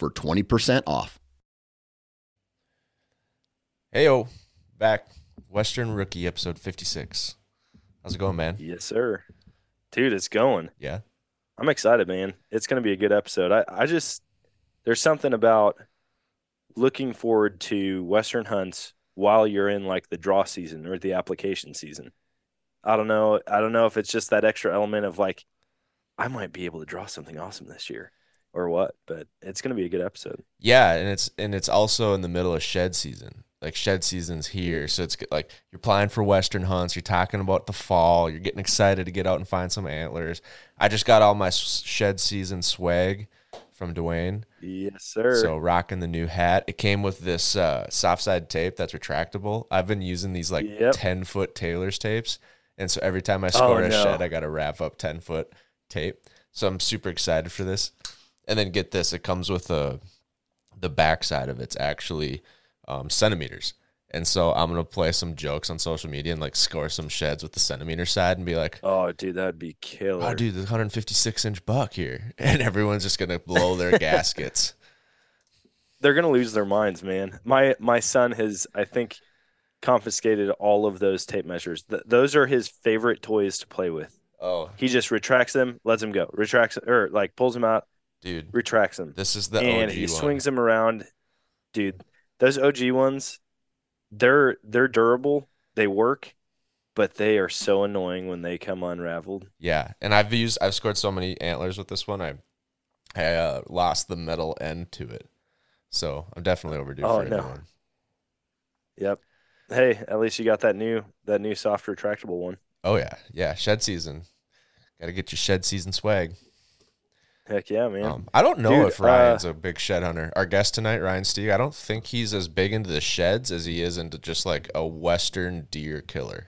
for 20% off. Heyo, back. Western Rookie episode 56. How's it going, man? Yes, sir. Dude, it's going. Yeah. I'm excited, man. It's going to be a good episode. I, I just, there's something about looking forward to Western hunts while you're in like the draw season or the application season. I don't know. I don't know if it's just that extra element of like, I might be able to draw something awesome this year or what, but it's going to be a good episode. Yeah, and it's and it's also in the middle of shed season. Like shed season's here, so it's like you're applying for western hunts. You're talking about the fall. You're getting excited to get out and find some antlers. I just got all my shed season swag from Dwayne. Yes, sir. So rocking the new hat. It came with this uh, soft side tape that's retractable. I've been using these like Yep. ten foot Taylor's tapes, and so every time I score a Oh, no. shed, I got to wrap up ten foot tape. So I'm super excited for this. And then get this, it comes with a the back side of it's actually um, centimeters. And so I'm gonna play some jokes on social media and like score some sheds with the centimeter side and be like, oh, dude, that'd be killer. "Oh, dude, the 156 inch buck here," and everyone's just gonna blow their gaskets. they're gonna lose their minds, man. My my son has, I think, confiscated all of those tape measures. Th- those are his favorite toys to play with. Oh, He just retracts them, lets them go, retracts or like pulls them out, dude, retracts them, this is the and OG he one. swings them around. Dude, those OG ones, they're they're durable, they work, but they are so annoying when they come unraveled. Yeah, and I've used I've scored so many antlers with this one. I I uh, lost the metal end to it, so I'm definitely overdue Oh, for a new no. one. Yep. Hey, at least you got that new that new soft retractable one. Oh yeah, yeah. Shed season, got to get your shed season swag. Heck yeah, man. Um, I don't know Dude, if Ryan's uh, a big shed hunter. Our guest tonight, Ryan Steeg, I don't think he's as big into the sheds as he is into just like a western deer killer.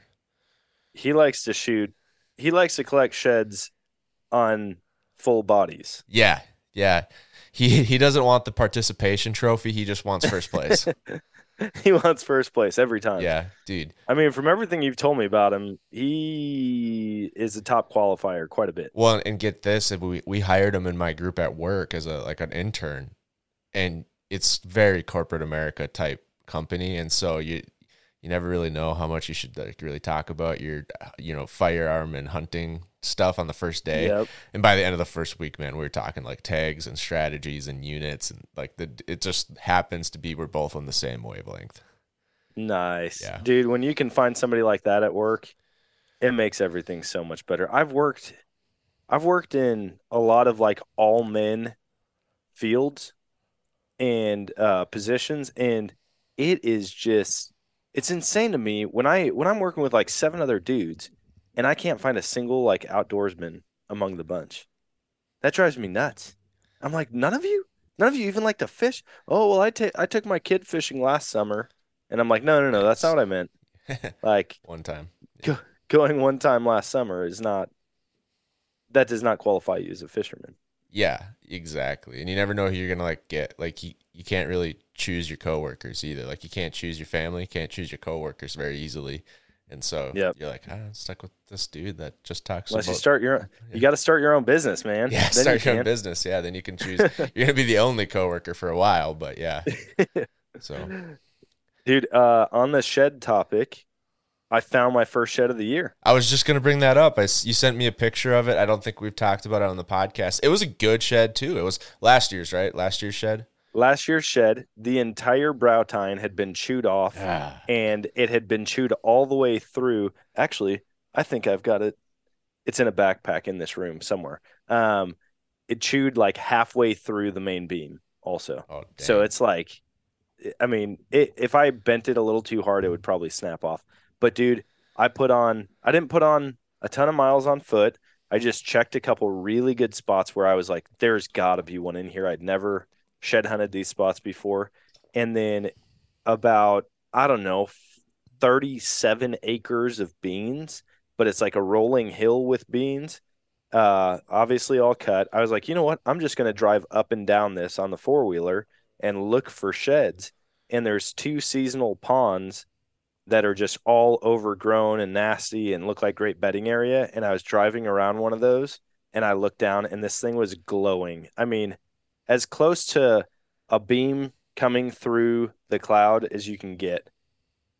he likes to shoot he likes to collect sheds on full bodies Yeah, yeah. He he doesn't want the participation trophy. He just wants first place. he wants first place every time yeah, dude. i mean from everything you've told me about him he is a top qualifier quite a bit Well, and get this, we we hired him in my group at work as a like an intern, and it's very corporate America type company, and so you you never really know how much you should like really talk about your you know firearm and hunting stuff on the first day. yep And by the end of the first week, man, we were talking like tags and strategies and units, and like the it just happens to be we're both on the same wavelength. nice Yeah. dude when you can find somebody like that at work it makes everything so much better i've worked i've worked in a lot of like all men fields and uh positions and it is just it's insane to me when i when i'm working with like seven other dudes and i can't find a single like outdoorsman among the bunch that drives me nuts. I'm like none of you? None of you even like to fish? Oh well i take i took my kid fishing last summer. And i'm like no no no that's not what i meant. Like One time, going one time last summer is not that does not qualify you as a fisherman. Yeah, exactly. And you never know who you're gonna like get. Like you, you can't really choose your coworkers either. Like you can't choose your family, can't choose your coworkers very easily. And so Yep. you're like, ah, I'm stuck with this dude that just talks unless you start your you got to start your own business man yeah, Then start you your own can. business. Yeah, then you can choose. you're gonna be the only coworker for a while, but yeah. So dude uh on the shed topic i found my first shed of the year I was just gonna bring that up. I you sent me a picture of it. I don't think we've talked about it on the podcast. It was a good shed too. It was last year's, right? Last year's shed. Last year's shed the entire brow tine had been chewed off Ah, and it had been chewed all the way through. Actually i think i've got it. It's in a backpack in this room somewhere. Um it chewed like halfway through the main beam also. Oh, So it's like, I mean, it, if I bent it a little too hard, it would probably snap off. But dude, I put on, I didn't put on a ton of miles on foot. I just checked a couple really good spots where I was like, there's got to be one in here I'd never shed hunted these spots before, and then about I don't know, 37 acres of beans, but it's like a rolling hill with beans. Uh, obviously all cut. I was like, you know what? I'm just gonna drive up and down this on the four wheeler and look for sheds. And there's two seasonal ponds that are just all overgrown and nasty and look like great bedding area. And I was driving around one of those and I looked down and this thing was glowing. I mean, as close to a beam coming through the cloud as you can get.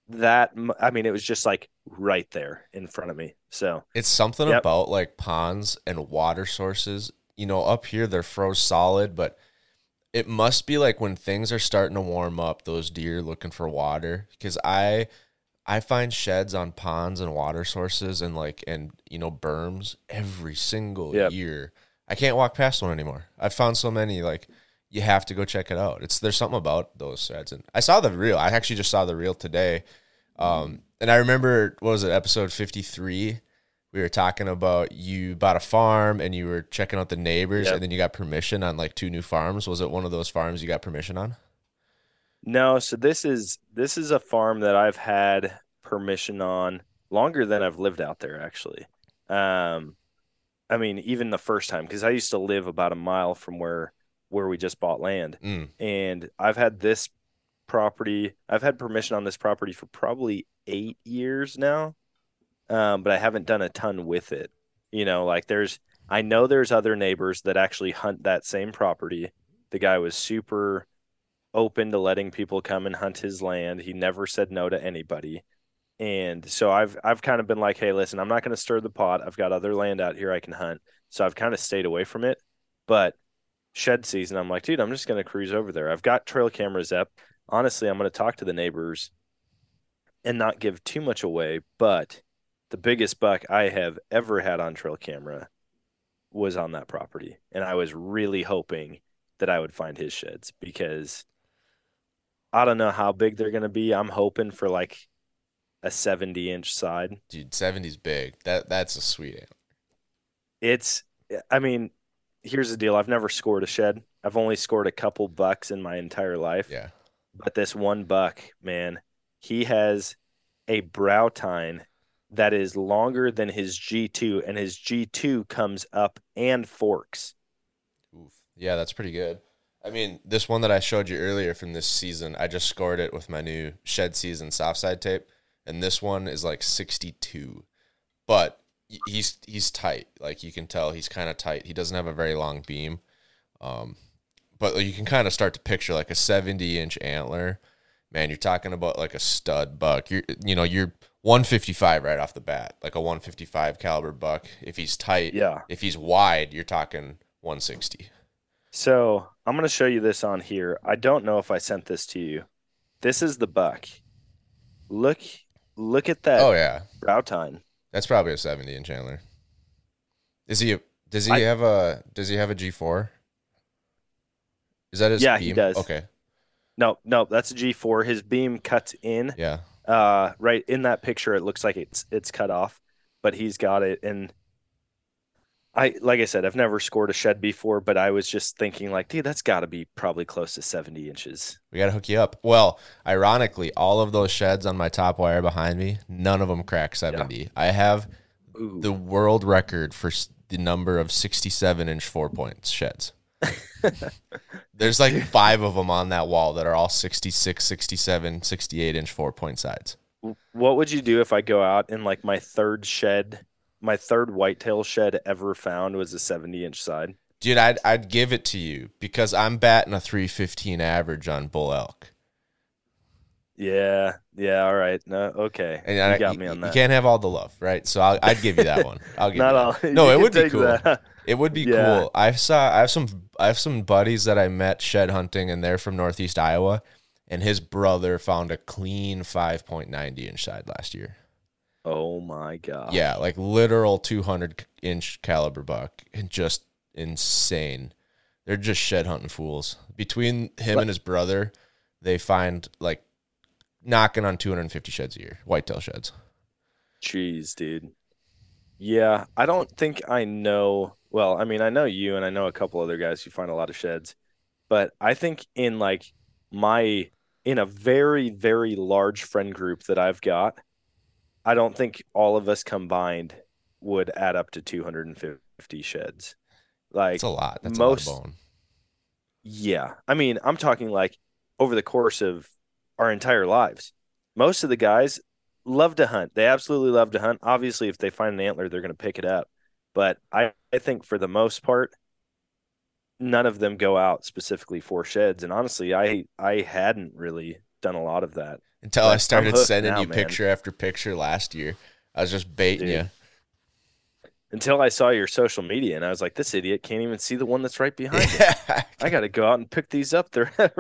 That I mean, it was just like right there in front of me. So it's something yep. about like ponds and water sources. You know, up here they're froze solid, but it must be like when things are starting to warm up, those deer looking for water. Because I I find sheds on ponds and water sources and like and you know berms every single yep. year. I can't walk past one anymore. I've found so many like you have to go check it out. It's there's something about those sheds, and I saw the reel. I actually just saw the reel today, um, and I remember what was it episode fifty three. We were talking about you bought a farm and you were checking out the neighbors, yep. and then you got permission on like two new farms. Was it one of those farms you got permission on? No, so this is this is a farm that I've had permission on longer than I've lived out there actually. Um, I mean, even the first time because I used to live about a mile from where where we just bought land. Mm. And I've had this property, I've had permission on this property for probably eight years now, um, but I haven't done a ton with it. You know, like there's, I know there's other neighbors that actually hunt that same property. The guy was super open to letting people come and hunt his land. He never said no to anybody. And so I've I've kind of been like, hey, listen, I'm not going to stir the pot. I've got other land out here I can hunt. So I've kind of stayed away from it. But shed season, I'm like, dude, I'm just going to cruise over there. I've got trail cameras up. Honestly, I'm going to talk to the neighbors and not give too much away. But the biggest buck I have ever had on trail camera was on that property. And I was really hoping that I would find his sheds because I don't know how big they're going to be. I'm hoping for like a 70 inch side. Dude, 70's big. That That's a sweet animal. It's, I mean, here's the deal. I've never scored a shed. I've only scored a couple bucks in my entire life. Yeah. But this one buck, man, he has a brow tine that is longer than his G2, and his G2 comes up and forks. Oof. Yeah, that's pretty good. I mean, this one that I showed you earlier from this season, I just scored it with my new shed season soft side tape, and this one is like 62. But he's he's tight. Like you can tell, he's kind of tight. He doesn't have a very long beam, um, but you can kind of start to picture like a seventy inch antler. Man, you're talking about like a stud buck. You're you know you're 155 right off the bat, like a 155 caliber buck. If he's tight, yeah. If he's wide, you're talking 160. So I'm gonna show you this on here. I don't know if I sent this to you. This is the buck. Look, look at that. Oh yeah, brow tine. That's probably a 70 inch antler. Is he? Does he I, have a? Does he have a G four? Is that his? Yeah, beam? he does. Okay. No, no, that's a G four. His beam cuts in. Yeah. Uh, right in that picture, it looks like it's it's cut off, but he's got it, and I like I said, I've never scored a shed before, but I was just thinking like, dude, that's got to be probably close to 70 inches. We got to hook you up. Well, ironically, all of those sheds on my top wire behind me, none of them crack 70. Yeah. I have Ooh. the world record for the number of 67 inch four points sheds. There's like five of them on that wall that are all 66, 67, 68 inch four point sides. What would you do if I go out in like my third shed my third whitetail shed ever found was a 70 inch side. Dude, I'd I'd give it to you because I'm batting a 315 average on bull elk. Yeah, yeah, all right. No, okay. And you I, got me on that. You can't have all the love, right? So i would give you that one. I'll give Not you all. No, it would be cool. That. It would be yeah. cool. I saw. I have some. I have some buddies that I met shed hunting, and they're from Northeast Iowa. And his brother found a clean 5.90 inch side last year. Oh my god. Yeah, like literal 200 inch caliber buck and just insane. They're just shed hunting fools. Between him and his brother, they find like knocking on 250 sheds a year, whitetail sheds. Jeez, dude. Yeah, I don't think I know. Well, I mean, I know you and I know a couple other guys who find a lot of sheds, but I think in like my in a very very large friend group that I've got, I don't think all of us combined would add up to 250 sheds. Like That's a lot. That's most- a lot yeah. I mean, I'm talking like over the course of our entire lives. Most of the guys love to hunt. They absolutely love to hunt. Obviously, if they find an antler, they're going to pick it up. But I, I think for the most part, none of them go out specifically for sheds. And honestly, I I hadn't really done a lot of that. Until But I started sending now, you man. picture after picture last year. I was just baiting Dude. you. Until I saw your social media and I was like, this idiot can't even see the one that's right behind him. Yeah. I got to go out and pick these up. They're, they're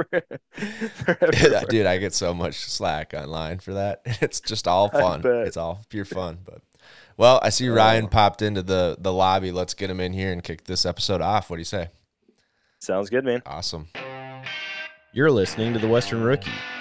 everywhere. Dude, I get so much slack online for that. It's just all fun. It's all pure fun. But well, I see Ryan Oh. popped into the the lobby. Let's get him in here and kick this episode off. What do you say? Sounds good, man. Awesome. You're listening to The Western Rookie,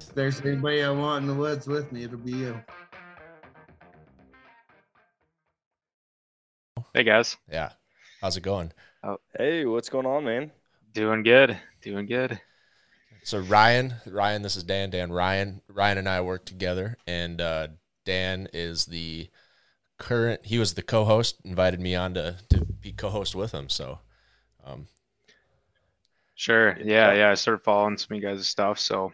If there's anybody I want in the woods with me, it'll be you. Hey guys, Yeah. How's it going? Hey, what's going on, man? doing good, doing good. So Ryan, Ryan, this is Dan. Dan, Ryan, Ryan and I work together, and uh, Dan is the current. He was the co-host. Invited me on to to be co-host with him. So, um, Sure, yeah, yeah. I started following some of you guys' stuff, so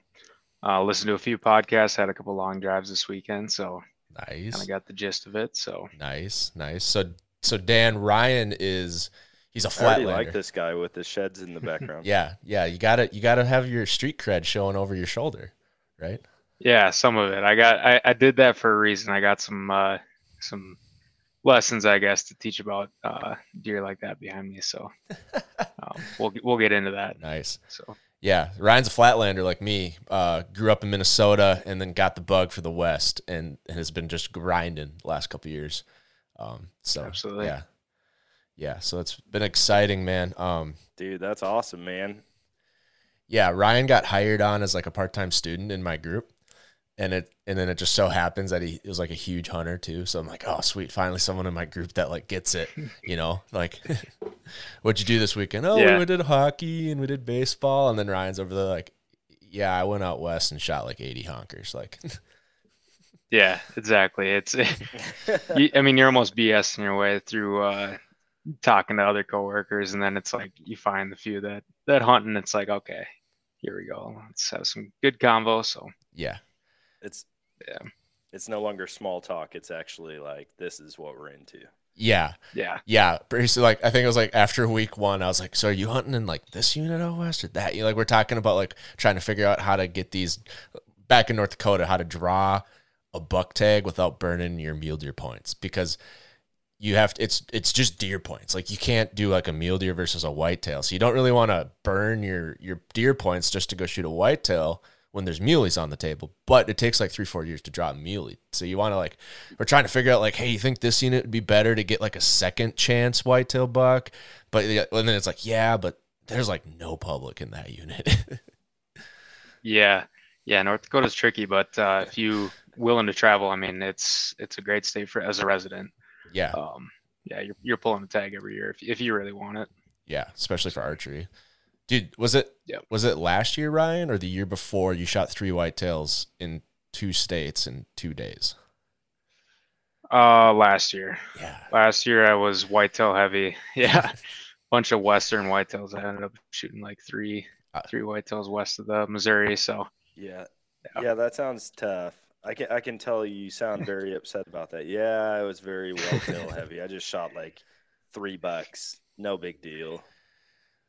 uh, listened to a few podcasts. Had a couple long drives this weekend, so nice. kind of got the gist of it. So Nice, nice. So, so Dan Ryan is he's a already flatlander. like this guy with the sheds in the background. Yeah, yeah. You gotta you gotta have your street cred showing over your shoulder, right? yeah, some of it. I got. I, I did that for a reason. I got some uh, some lessons, I guess, to teach about uh, deer like that behind me. So um, we'll we'll get into that. Nice. So Yeah, Ryan's a flatlander like me. Uh, grew up in Minnesota and then got the bug for the West, and, and has been just grinding the last couple years. Um, so Absolutely. yeah, yeah. So it's been exciting, man. Um, Dude, that's awesome, man. yeah, Ryan got hired on as like a part time student in my group, and it and then it just so happens that he was like a huge hunter too. So I'm like, oh sweet, finally someone in my group that like gets it. You know, like what'd you do this weekend? Oh, Yeah. we did hockey and we did baseball, and then Ryan's over there like, yeah, I went out west and shot like 80 honkers. Like, yeah, exactly. It's you, I mean, you're almost BSing your way through uh, talking to other coworkers, and then it's like you find the few that that hunt, and it's like, okay, here we go. Let's have some good convo. So yeah, It's Yeah. It's no longer small talk. It's actually like this is what we're into. yeah, yeah, yeah. Basically, like I think it was like after week one, I was like, so are you hunting in like this unit out west or that? You know, like we're talking about like trying to figure out how to get these back in North Dakota, how to draw a buck tag without burning your mule deer points because you have to, it's it's just deer points. Like you can't do like a mule deer versus a whitetail. So you don't really want to burn your your deer points just to go shoot a whitetail when there's muleys on the table. But it takes like three, four years to draw a muley. So you want to like we're trying to figure out like, hey, you think this unit would be better to get like a second chance whitetail buck? But and then it's like, yeah, but there's like no public in that unit. yeah, yeah. North Dakota's tricky, but uh, if you willing to travel, I mean, it's it's a great state for as a resident. yeah, Um, yeah, you're you're pulling a tag every year if if you really want it. yeah, especially for archery. Dude, was it Yep. was it last year, Ryan, or the year before you shot three whitetails in two states in two days? Uh, last year. Yeah. Last year I was whitetail heavy. Yeah. Bunch of western whitetails. I ended up shooting like three Uh, three whitetails west of the Missouri. So Yeah. Yeah. Yeah, that sounds tough. I can I can tell you sound very upset about that. Yeah, I was very whitetail heavy. I just shot like three bucks. No big deal.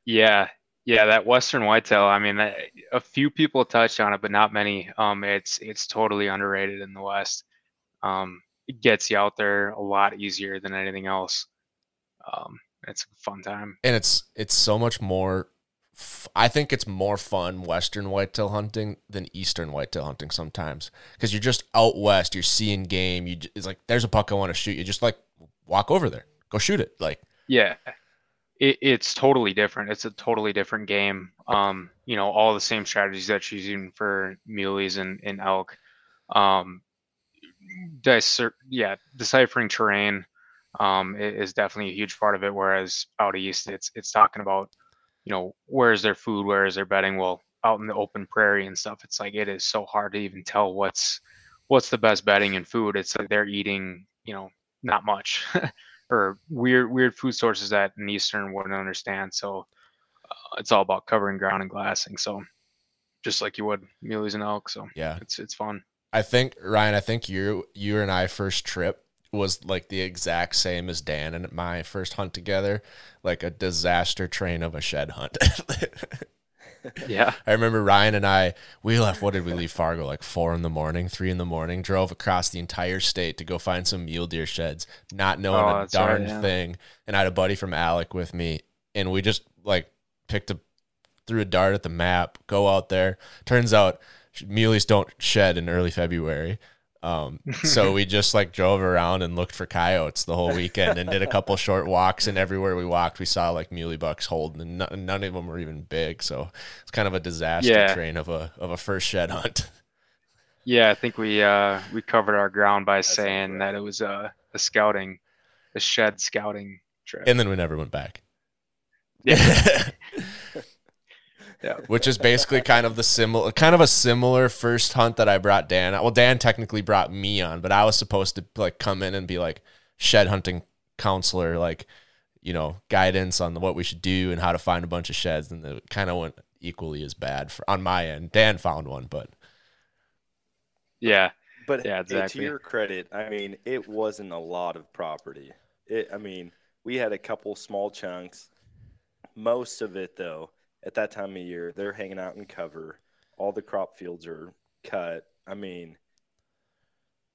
yeah, yeah, that western whitetail. I mean, a few people touch on it, but not many. Um, it's it's totally underrated in the West. Um, it gets you out there a lot easier than anything else. Um, it's a fun time. and it's it's so much more f- I think it's more fun western whitetail hunting than eastern whitetail hunting sometimes because you're just out west, you're seeing game. You it's like there's a buck I want to shoot. You just like walk over there, go shoot it. Like Yeah. It, it's totally different. It's a totally different game. Um, you know, all the same strategies that she's using for muleys and, and elk. Um, yeah, deciphering terrain um, is definitely a huge part of it. Whereas out east, it's it's talking about, you know, where is their food, where is their bedding? Well, out in the open prairie and stuff, it's like it is so hard to even tell what's what's the best bedding and food. It's like they're eating, you know, not much. or weird weird food sources that an eastern wouldn't understand so uh, it's all about covering ground and glassing so just like you would muleys and elk so yeah, it's it's fun I think Ryan, I think you you and I first trip was like the exact same as Dan and my first hunt together, like a disaster train of a shed hunt. yeah I remember Ryan and I, we left, what did we leave Fargo? Like four in the morning, three in the morning, drove across the entire state to go find some mule deer sheds, not knowing Oh, a that's right, darn yeah. thing. And I had a buddy from Alec with me, and we just like picked a, threw a dart at the map, go out there. Turns out muleys don't shed in early February. Um, so we just like drove around and looked for coyotes the whole weekend and did a couple short walks. And everywhere we walked, we saw like muley bucks holding, and none, none of them were even big. So it's kind of a disaster Yeah. train of a of a first shed hunt. yeah i think we uh we covered our ground by saying that it was a, a scouting a shed scouting trip And then we never went back. yeah yeah Which is basically kind of the similar, kind of a similar first hunt that I brought Dan. Well, Dan technically brought me on, but I was supposed to like come in and be like shed hunting counselor, like you know, guidance on what we should do and how to find a bunch of sheds. And it kind of went equally as bad for, on my end. Dan found one, but yeah But Yeah, exactly. to your credit, I mean, it wasn't a lot of property. It, I mean, we had a couple small chunks. Most of it, though, at that time of year, they're hanging out in cover. All the crop fields are cut. I mean,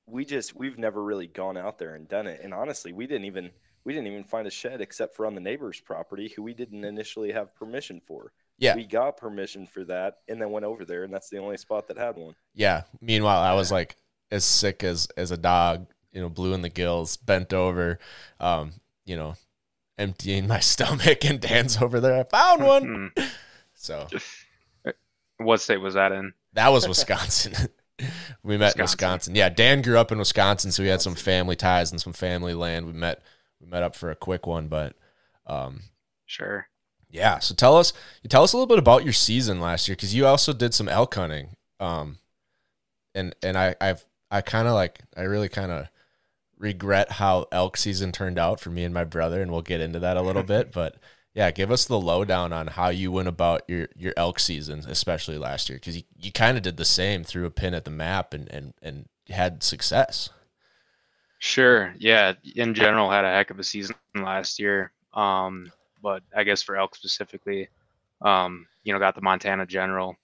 we just we've never really gone out there and done it. And honestly, we didn't even we didn't even find a shed except for on the neighbor's property, who we didn't initially have permission for. yeah, We got permission for that, and then went over there, and that's the only spot that had one. yeah. Meanwhile, I was like as sick as as a dog, you know, blue in the gills, bent over, um, you know, emptying my stomach, and Dan's over there. I found one. Mm. So what state was that in that was Wisconsin. we met in Wisconsin. Wisconsin. Yeah, Dan grew up in Wisconsin, so we had some family ties and some family land. We met we met up for a quick one, but um, sure yeah. So tell us, you tell us a little bit about your season last year because you also did some elk hunting. Um, and and I I've I kind of like I really kind of regret how elk season turned out for me and my brother, and we'll get into that a little bit. But yeah, give us the lowdown on how you went about your your elk season, especially last year, because you, you kind of did the same, threw a pin at the map, and and and had success. Sure. Yeah. In general, had a heck of a season last year. Um, but I guess for elk specifically, um, you know, got the Montana General,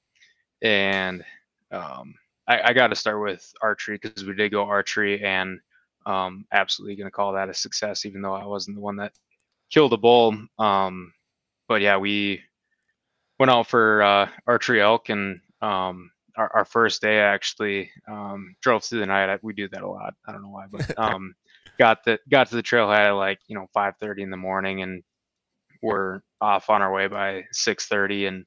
and um, I, I got to start with archery because we did go archery, and um, absolutely going to call that a success, even though I wasn't the one that killed a bull. Um, but yeah, we went out for uh, archery elk, and um, our, our first day actually um, drove through the night. I, we do that a lot. I don't know why, but um, got the got to the trailhead at like you know 5:30 in the morning, and we're off on our way by 6:30. And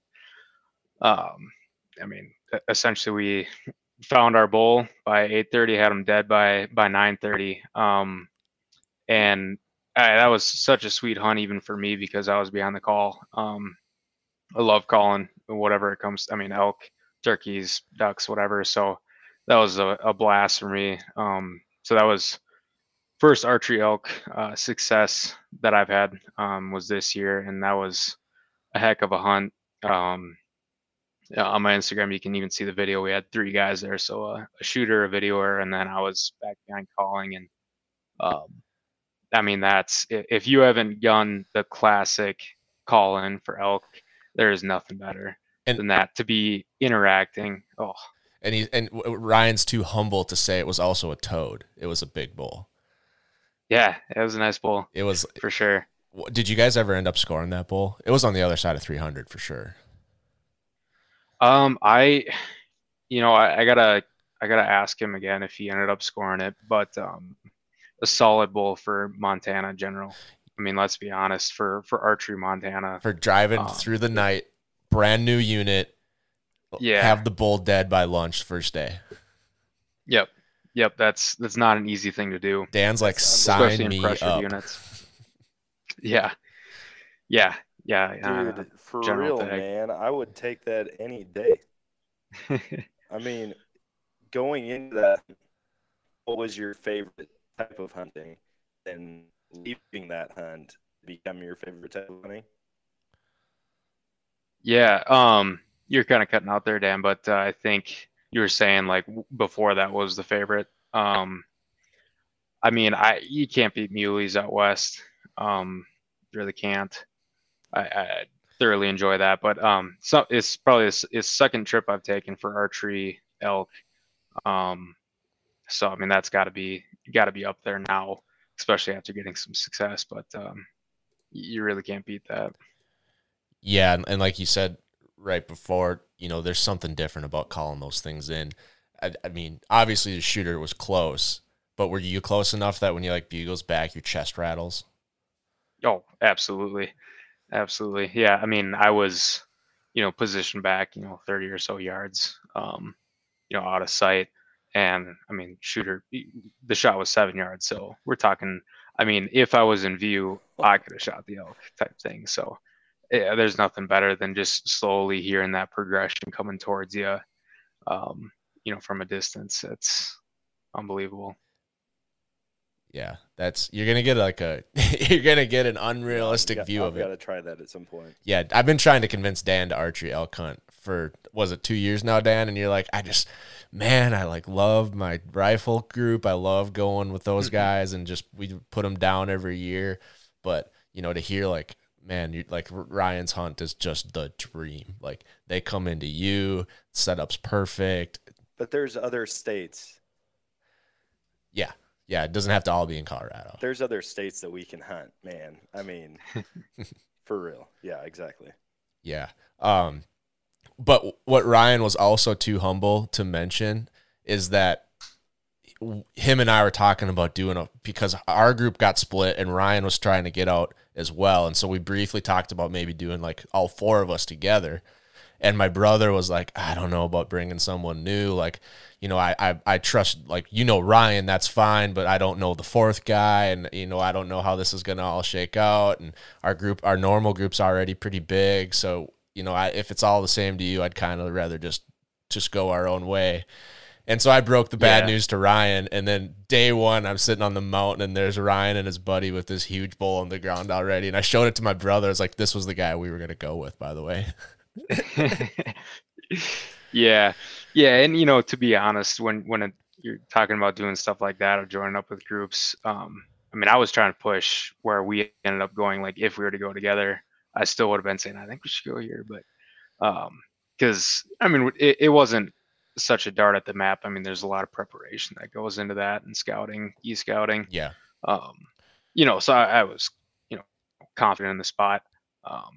um, I mean, essentially we found our bull by 8:30, had him dead by by 9:30. Um, and I, that was such a sweet hunt even for me because I was behind the call. Um, I love calling whatever it comes. I mean, elk, turkeys, ducks, whatever. So that was a, a blast for me. Um, so that was first archery elk uh, success that I've had um, was this year, and that was a heck of a hunt. Um, on my Instagram, you can even see the video. We had three guys there, so uh, a shooter, a videoer, and then I was back behind calling. And um, I mean, that's if you haven't done the classic call in for elk, there is nothing better And- than that to be interacting. Oh, And he and Ryan's too humble to say it was also a toad. It was a big bull. yeah, it was a nice bull It was for sure. Did you guys ever end up scoring that bull? It was on the other side of 300 for sure. Um, I, you know, I, I gotta, I gotta ask him again if he ended up scoring it, but um, a solid bull for Montana general. I mean, let's be honest, for for archery Montana, For driving Um, through the night, brand new unit, Yeah. have the bull dead by lunch first day. yep, yep, that's that's not an easy thing to do, Dan's like, especially sign me pressure up. units. Yeah, yeah, yeah. Dude, uh, for general real, man, I would take that any day. I mean, going into that, what was your favorite type of hunting? And leaving that hunt become your favorite type of hunting? Yeah, um, you're kind of cutting out there, Dan, but uh, I think you were saying like before that was the favorite. Um, I mean, I you can't beat muleys out west. Um, really can't. I, I thoroughly enjoy that, but um, so it's probably his, his second trip I've taken for archery elk. Um, so I mean that's got to be got to be up there now, especially after getting some success. But um, you really can't beat that. Yeah, and, and like you said right before, you know, there's something different about calling those things in. I, I mean, obviously the shooter was close, but were you close enough that when you like bugles back, your chest rattles? Oh, absolutely. Absolutely. Yeah. I mean, I was, you know, positioned back, you know, 30 or so yards, um, you know, out of sight. And I mean, shooter, the shot was seven yards. So we're talking, I mean, if I was in view, I could have shot the elk type thing. So yeah, there's nothing better than just slowly hearing that progression coming towards you, um, you know, from a distance. It's unbelievable. Yeah, that's you're gonna get like a you're gonna get an unrealistic Got- view I've of it. got to try that at some point. Yeah, I've been trying to convince Dan to archery elk hunt for was it two years now, Dan? And you're like, I just, man, I like love my rifle group. I love going with those mm-hmm. guys, and just we put them down every year. But you know, to hear like, man, you like Ryan's hunt is just the dream. Like they come into you, setup's perfect. But there's other states. Yeah, yeah, it doesn't have to all be in Colorado. There's other states that we can hunt, man. I mean, for real. Yeah, exactly. Yeah. Um, but what Ryan was also too humble to mention is that him and I were talking about doing a because our group got split and Ryan was trying to get out as well, and so we briefly talked about maybe doing like all four of us together. And my brother was like, I don't know about bringing someone new. Like, you know, I, I, I trust, like, you know, Ryan, that's fine, but I don't know the fourth guy. And, you know, I don't know how this is going to all shake out. And our group, our normal group's already pretty big. So, you know, I, if it's all the same to you, I'd kind of rather just, just go our own way. And so I broke the bad Yeah. news to Ryan. And then day one, I'm sitting on the mountain and there's Ryan and his buddy with this huge bull on the ground already. And I showed it to my brother. I was like, this was the guy we were going to go with, by the way. yeah yeah and you know to be honest when when it, you're talking about doing stuff like that or joining up with groups um i mean i was trying to push where we ended up going like if we were to go together i still would have been saying i think we should go here but um because i mean it, it wasn't such a dart at the map i mean there's a lot of preparation that goes into that and scouting e-scouting Yeah. um, you know, so I, I was, you know, confident in the spot. Um,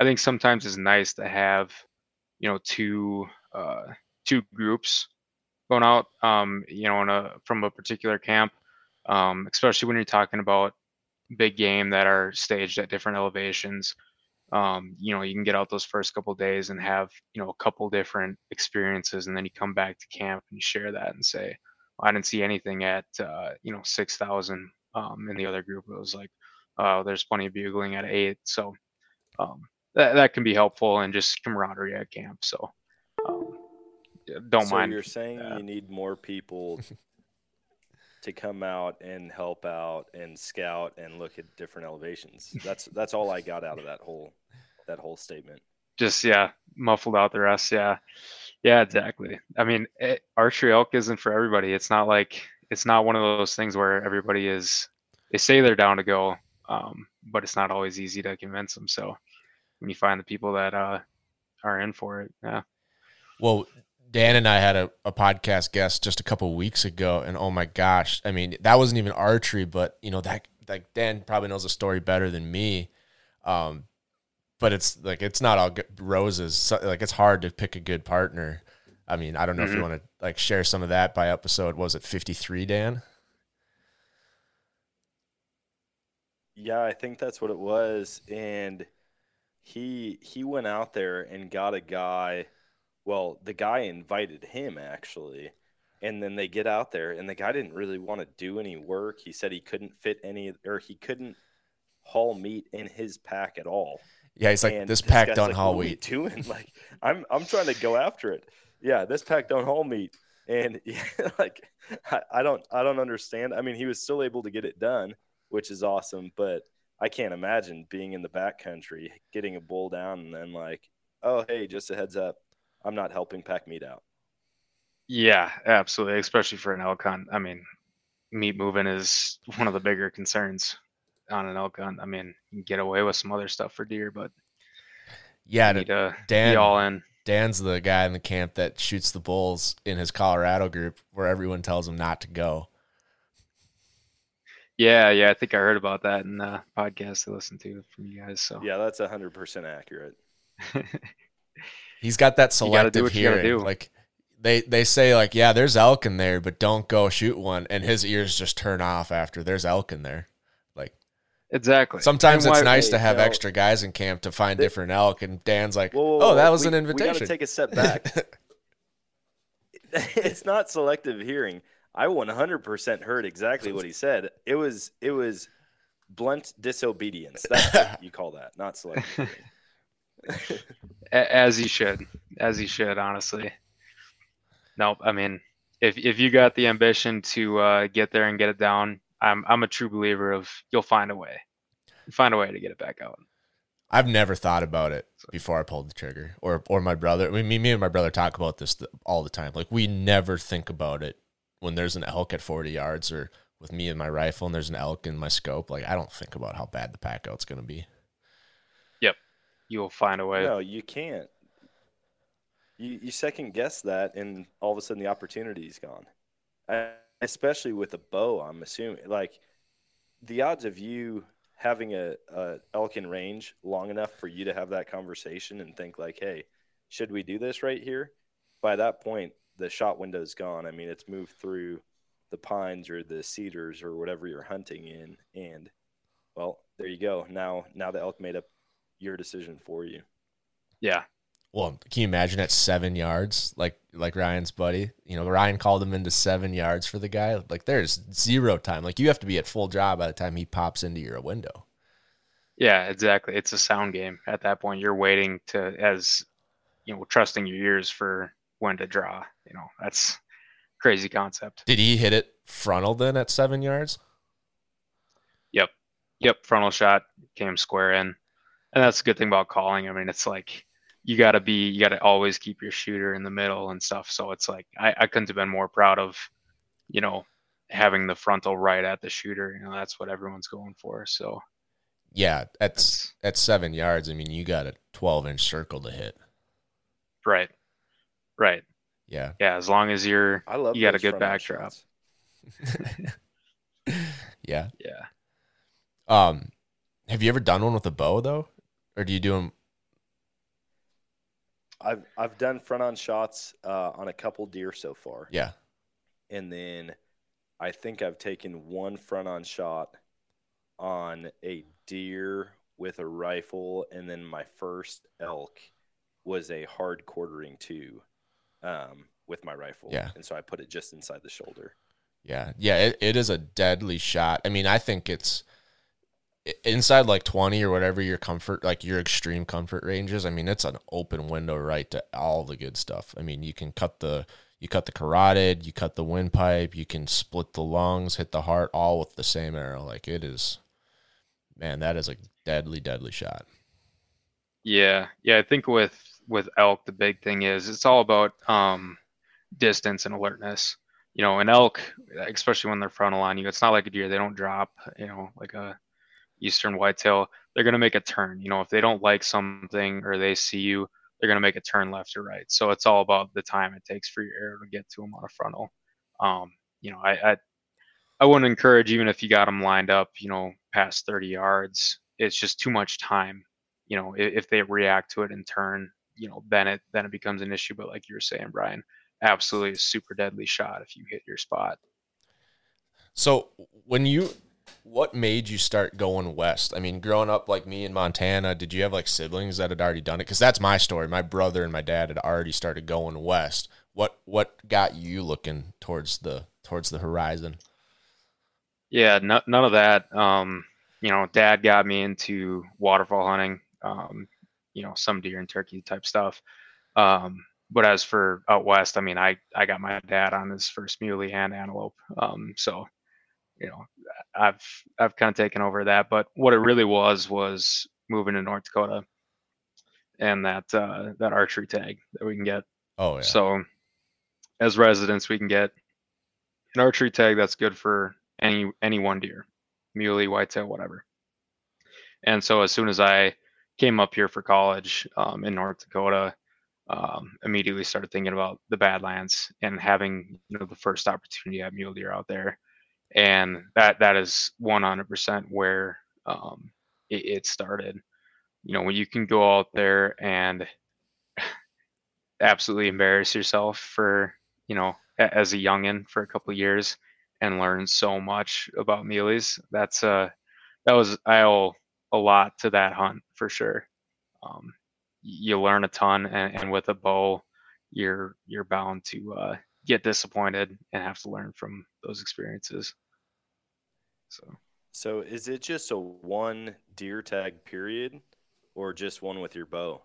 I think sometimes it's nice to have, you know, two uh, two groups going out, um, you know, a, from a particular camp, um, especially when you're talking about big game that are staged at different elevations. Um, you know, you can get out those first couple days and have, you know, a couple different experiences, and then you come back to camp and you share that and say, I didn't see anything at, uh, you know, six thousand um, in the other group it was like uh, there's plenty of bugling at eight so um, that, that can be helpful and just camaraderie at camp so um, don't so mind you're saying that. you need more people to come out and help out and scout and look at different elevations. That's that's all I got out of that whole that whole statement. just yeah muffled out the rest yeah yeah exactly i mean it, archery elk isn't for everybody it's not like it's not one of those things where everybody is they say they're down to go um, but it's not always easy to convince them so when you find the people that uh, are in for it yeah Well, Dan and I had a, a podcast guest just a couple weeks ago, and oh my gosh, I mean, that wasn't even archery, but you know that like Dan probably knows the story better than me. Um, but it's like it's not all good roses. So, like it's hard to pick a good partner. I mean, I don't know if you Mhm. want to like share some of that by episode. Was it 53, Dan? Yeah, I think that's what it was. And he he went out there and got a guy. Well, the guy invited him actually. And then they get out there and the guy didn't really want to do any work. He said he couldn't fit any or he couldn't haul meat in his pack at all. Yeah, he's like And this pack don't like, haul "What are we wheat. doing? Like I'm I'm trying to go after it. Yeah, this pack don't haul meat. And yeah, like I, I don't I don't understand. I mean, he was still able to get it done, which is awesome, but I can't imagine being in the backcountry, getting a bull down and then like, oh hey, just a heads up, I'm not helping pack meat out. Yeah, absolutely. Especially for an elk hunt. I mean, meat moving is one of the bigger concerns on an elk hunt. I mean, you can get away with some other stuff for deer, but Yeah, you need to Dan be all in. Dan's the guy in the camp that shoots the bulls in his Colorado group where everyone tells him not to go. Yeah, yeah. I think I heard about that in the podcast I listened to from you guys. So Yeah, that's hundred percent accurate. He's got that You gotta do selective what you hearing. do. Like they they say like, yeah, there's elk in there, but don't go shoot one and his ears just turn off after there's elk in there. Like exactly. sometimes And it's nice to Hey, have no. extra guys in camp to find They- different elk and Dan's like, Whoa, whoa, "Oh, that was we- an invitation. We gotta take a step back. it's not selective hearing. I 100% heard exactly what he said. It was it was blunt disobedience. That's what you call that, not selective as he should, as he should. Honestly, nope. I mean, if if you got the ambition to uh, get there and get it down, I'm I'm a true believer of you'll find a way, find a way to get it back out. I've never thought about it before I pulled the trigger, or or my brother. I mean, me, me and my brother talk about this th- all the time. Like we never think about it when there's an elk at 40 yards, or with me and my rifle, and there's an elk in my scope. Like I don't think about how bad the pack out's gonna be. Yep. You will find a way. No, you can't. You you second guess that, and all of a sudden the opportunity's gone. Uh, especially with a bow, I'm assuming. Like the odds of you having a, a elk in range long enough for you to have that conversation and think like, "Hey, should we do this right here?" By that point, the shot window's gone. I mean, it's moved through the pines or the cedars or whatever you're hunting in, and well, there you go. Now, now the elk made up your decision for you. Yeah, Well, can you imagine at seven yards, like like Ryan's buddy? You know, Ryan called him into seven yards for the guy. Like there's zero time. Like you have to be at full draw by the time he pops into your window. yeah, exactly. It's a sound game. At that point, you're waiting to as you know, trusting your ears for when to draw. You know, that's crazy concept. Did he hit it frontal then at seven yards? Yep. Yep. Frontal shot came square in. And that's a good thing about calling. I mean, it's like you got to be, you got to always keep your shooter in the middle and stuff. So it's like, I, I couldn't have been more proud of, you know, having the frontal right at the shooter. You know, that's what everyone's going for. So Yeah, at that's at seven yards. I mean, you got a 12 inch circle to hit. right. Right. Yeah, Yeah. As long as you're, I love You got a good front-end backdrop. yeah. yeah. Um, have you ever done one with a bow though, or do you do them? I've I've done front on shots uh, on a couple deer so far, Yeah, and then I think I've taken one front on shot on a deer with a rifle, and then my first elk was a hard quartering to um, with my rifle. Yeah. and so I put it just inside the shoulder. yeah, yeah. It, it is a deadly shot. I mean, I think it's inside like 20 or whatever your comfort, like your extreme comfort ranges. I mean, it's an open window right to all the good stuff. I mean, you can cut the you cut the carotid, you cut the windpipe, you can split the lungs, hit the heart, all with the same arrow. Like it is, man, that is a deadly, deadly shot. Yeah, yeah. I think with with elk, the big thing is it's all about um, distance and alertness. You know, an elk, especially when they're frontal on you, it's not like a deer. They don't drop. You know, like a eastern whitetail. They're gonna make a turn. You know, if they don't like something or they see you, they're gonna make a turn left or right. So it's all about the time it takes for your arrow to get to them on a frontal. Um, you know, I, I I wouldn't encourage even if you got them lined up, you know, past 30 yards. It's just too much time. You know, if, if they react to it and turn, you know, then it then it becomes an issue. But like you were saying, Brian, absolutely a super deadly shot if you hit your spot. So when you what made you start going west? I mean, growing up like me in Montana, did you have like siblings that had already done it? Because that's my story. My brother and my dad had already started going west. What what got you looking towards the towards the horizon? Yeah, no, none of that. Um, you know, dad got me into waterfowl hunting. Um, you know, some deer and turkey type stuff. Um, but as for out west, I mean, I I got my dad on his first muley and antelope. Um, so you know, I've I've kind of taken over that. But what it really was was moving to North Dakota and that uh, that archery tag that we can get. Oh yeah. So as residents, we can get an archery tag that's good for any any one deer, muley, whitetail, whatever. And so as soon as I came up here for college um, in North Dakota, um, immediately started thinking about the Badlands and having you know the first opportunity at mule deer out there. And that that is 100% where um, it, it, started. You know when you can go out there and absolutely embarrass yourself for you know as a youngin for a couple years and learn so much about muleys that's uh that was i owe a lot to that hunt for sure um, you learn a ton and, and with a bow you're you're bound to uh, get disappointed and have to learn from those experiences so, so is it just a one deer tag period, or just one with your bow?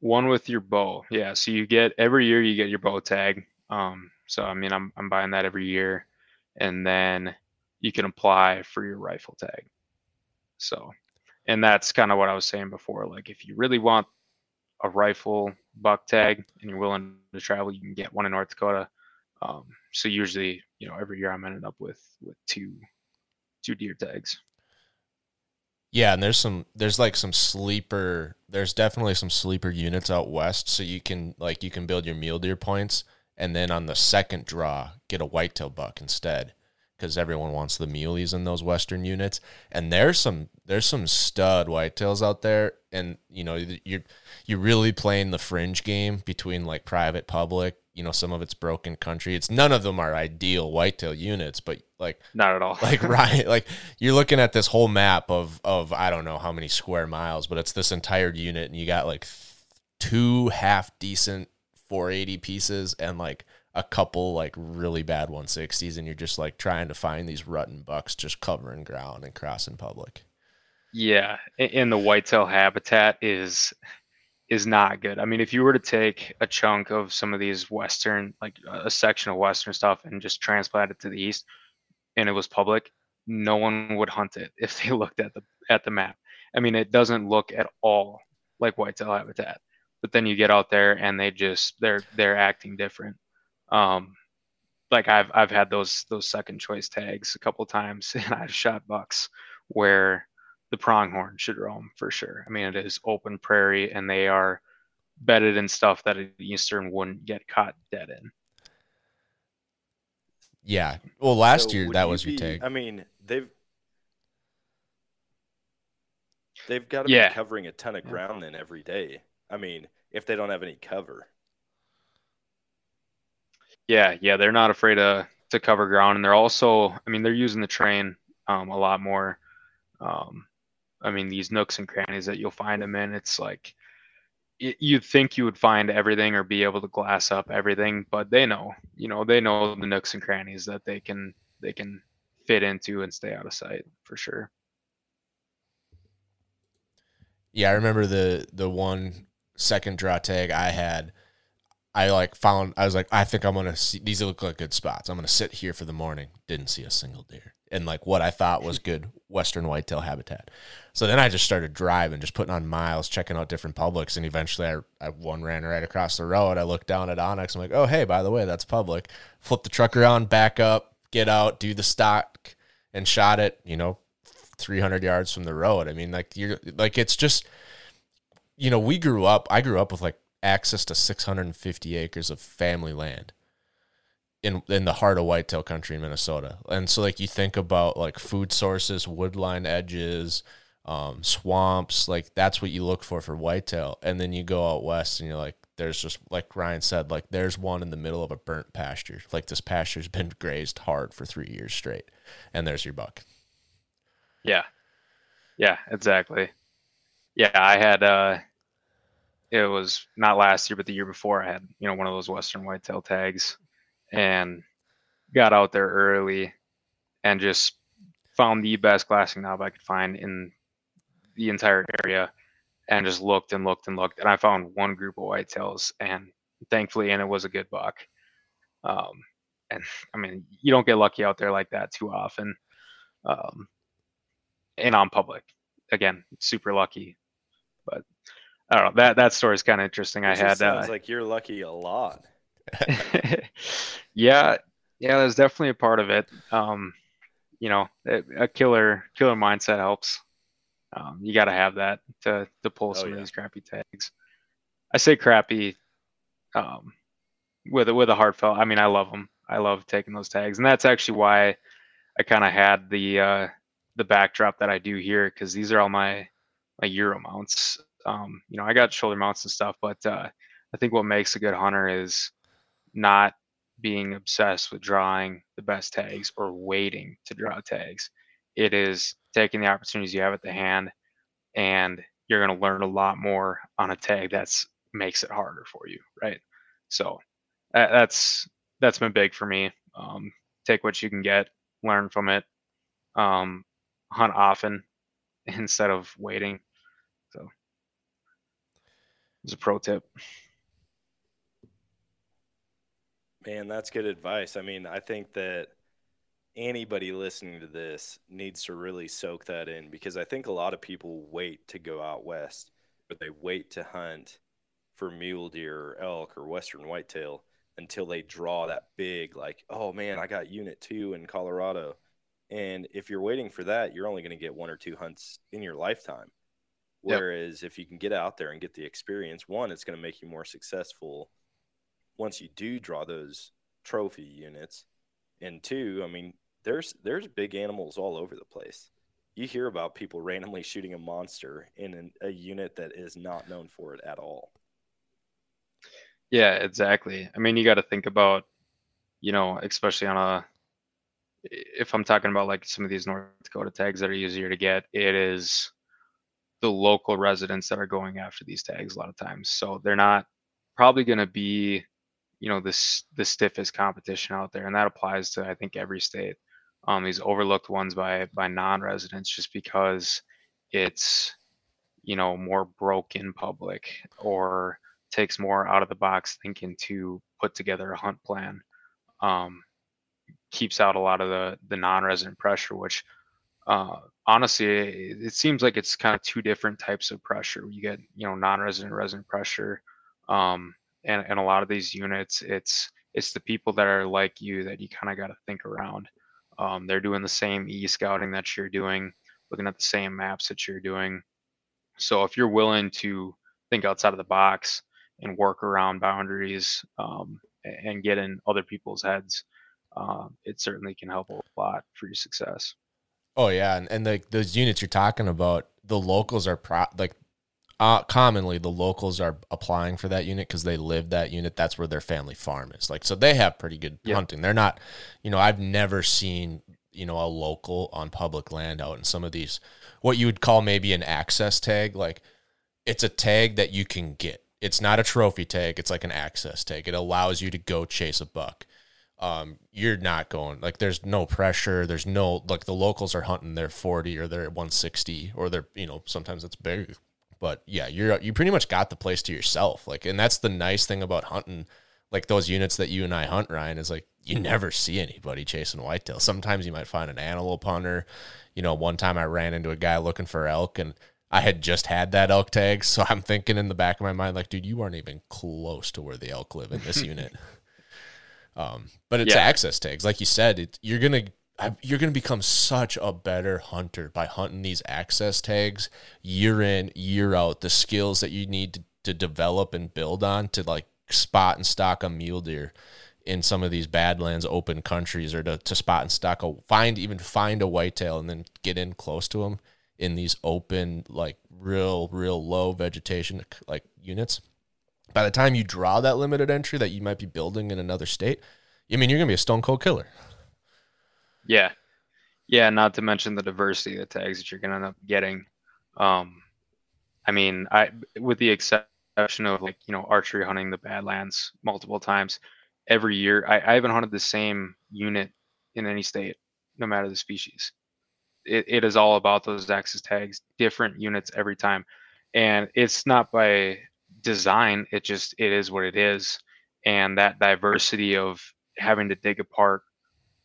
One with your bow, yeah. So you get every year you get your bow tag. Um, so I mean, I'm I'm buying that every year, and then you can apply for your rifle tag. So, and that's kind of what I was saying before. Like, if you really want a rifle buck tag and you're willing to travel, you can get one in North Dakota. Um, so usually, you know, every year I'm ending up with with two two deer tags. Yeah, and there's some there's like some sleeper there's definitely some sleeper units out west so you can like you can build your mule deer points and then on the second draw get a whitetail buck instead because everyone wants the muleys in those western units. And there's some there's some stud whitetails out there. And you know you're you're really playing the fringe game between like private public you know some of it's broken country. It's none of them are ideal whitetail units but like not at all. like right like you're looking at this whole map of of i don't know how many square miles but it's this entire unit and you got like two half decent 480 pieces and like a couple like really bad 160s and you're just like trying to find these rutting bucks just covering ground and crossing public yeah and the whitetail habitat is is not good. I mean, if you were to take a chunk of some of these Western, like a section of Western stuff and just transplant it to the East and it was public, no one would hunt it if they looked at the, at the map. I mean, it doesn't look at all like whitetail habitat, but then you get out there and they just, they're, they're acting different. Um, like I've, I've had those, those second choice tags a couple times and I've shot bucks where the pronghorn should roam for sure. I mean, it is open prairie and they are bedded in stuff that an eastern wouldn't get caught dead in. Yeah. Well, last So year that you was your be- take. I mean, they've they've got to Yeah. be covering a ton of ground then every day. I mean, if they don't have any cover. Yeah, yeah, they're not afraid to to cover ground, and they're also, I mean, they're using the train um, a lot more. Um, I mean, these nooks and crannies that you'll find them in, it's like y- you'd think you would find everything or be able to glass up everything, but they know, you know, they know the nooks and crannies that they can they can fit into and stay out of sight for sure. Yeah, I remember the the one second draw tag I had. I like found I was like I think I'm gonna see these look like good spots. I'm gonna sit here for the morning. Didn't see a single deer and like what I thought was good western whitetail habitat. So then I just started driving, just putting on miles, checking out different publics, and eventually I, I one ran right across the road. I looked down at Onyx. I'm like, oh hey, by the way, that's public. Flip the truck around, back up, get out, do the stock, and shot it. You know, 300 yards from the road. I mean, like you're like it's just you know, we grew up, I grew up with like access to 650 acres of family land. in in the heart of whitetail country in Minnesota. And so like you think about like food sources, woodline edges, um, swamps, like that's what you look for for whitetail. And then you go out west and you're like, there's just like Ryan said, like there's one in the middle of a burnt pasture. Like this pasture's been grazed hard for three years straight, and there's your buck. Yeah, yeah, exactly. Yeah, I had uh, it was not last year, but the year before. I had you know one of those western whitetail tags, and got out there early, and just found the best glassing knob I could find in the entire area and just looked and looked and looked and i found one group of whitetails and thankfully and it was a good buck um, and i mean you don't get lucky out there like that too often um, and on public again super lucky but i don't know. That that story is kind of interesting It i had sounds uh, like you're lucky a lot. yeah yeah there's definitely a part of it. Um you know a a killer killer mindset helps. Um, you got to have that to to pull Oh, some yeah. of these crappy tags. I say crappy um with a with a heartfelt i mean i love them i love taking those tags. And that's actually why i kind of had the uh the backdrop that i do here because these are all my my euro mounts um you know i got shoulder mounts and stuff but uh i think what makes a good hunter is not being obsessed with drawing the best tags or waiting to draw tags. It is taking the opportunities you have at the hand, and you're going to learn a lot more on a tag that's makes it harder for you, right? So that, that's that's been big for me. Um, take what you can get, learn from it, um, hunt often instead of waiting. It's a pro tip. Man, that's good advice. I mean, I think that anybody listening to this needs to really soak that in because I think a lot of people wait to go out west, but they wait to hunt for mule deer or elk or western whitetail until they draw that big, like, oh man, I got unit two in Colorado. And if you're waiting for that, you're only going to get one or two hunts in your lifetime. Yep. Whereas if you can get out there and get the experience, one, it's going to make you more successful once you do draw those trophy units. And two, I mean, there's there's big animals all over the place. You hear about people randomly shooting a monster in an, a unit that is not known for it at all. Yeah, exactly. I mean, you got to think about, you know, especially on a, if I'm talking about like some of these North Dakota tags that are easier to get, it is the local residents that are going after these tags a lot of times. So they're not probably going to be, you know, this the stiffest competition out there, and that applies to I think every state. Um, these overlooked ones by by non-residents just because it's, you know, more broke in public or takes more out of the box thinking to put together a hunt plan. Um, keeps out a lot of the the non-resident pressure, which uh, honestly, it, it seems like it's kind of two different types of pressure. You get you know non-resident resident pressure, um, and and a lot of these units, it's it's the people that are like you that you kind of got to think around. Um, they're doing the same e scouting that you're doing, looking at the same maps that you're doing. So if you're willing to think outside of the box and work around boundaries um, and get in other people's heads, um, it certainly can help a lot for your success. Oh yeah, and, and the those units you're talking about, the locals are pro- like uh, commonly the locals are applying for that unit because they live that unit. That's where their family farm is. Like so, they have pretty good Yep. hunting. They're not, you know, I've never seen you know a local on public land out in some of these what you would call maybe an access tag. Like it's a tag that you can get. It's not a trophy tag. It's like an access tag. It allows you to go chase a buck um, you're not going like there's no pressure. There's no like the locals are hunting their 40 or they're at 160 or they're you know sometimes it's big, but yeah, you're you pretty much got the place to yourself. Like, and that's the nice thing about hunting. Like those units that you and I hunt, Ryan, is like you never see anybody chasing whitetail. Sometimes you might find an antelope hunter. You know, one time I ran into a guy looking for elk and I had just had that elk tag. So I'm thinking in the back of my mind, like, dude, you aren't even close to where the elk live in this unit. Um, but it's Yeah. access tags, like you said. It, you're gonna you're gonna become such a better hunter by hunting these access tags year in year out. The skills that you need to, to develop and build on to like spot and stock a mule deer in some of these badlands open countries or to, to spot and stock a find even find a whitetail and then get in close to them in these open like real real low vegetation like units by the time you draw that limited entry that you might be building in another state i mean you're gonna be a stone cold killer Yeah. Yeah, not to mention the diversity of the tags that you're gonna end up getting. Um I mean, I with the exception of like, you know, archery hunting the Badlands multiple times, every year I, I haven't hunted the same unit in any state, no matter the species. It, it is all about those access tags, different units every time. And it's not by design, it just it is what it is. And that diversity of having to dig apart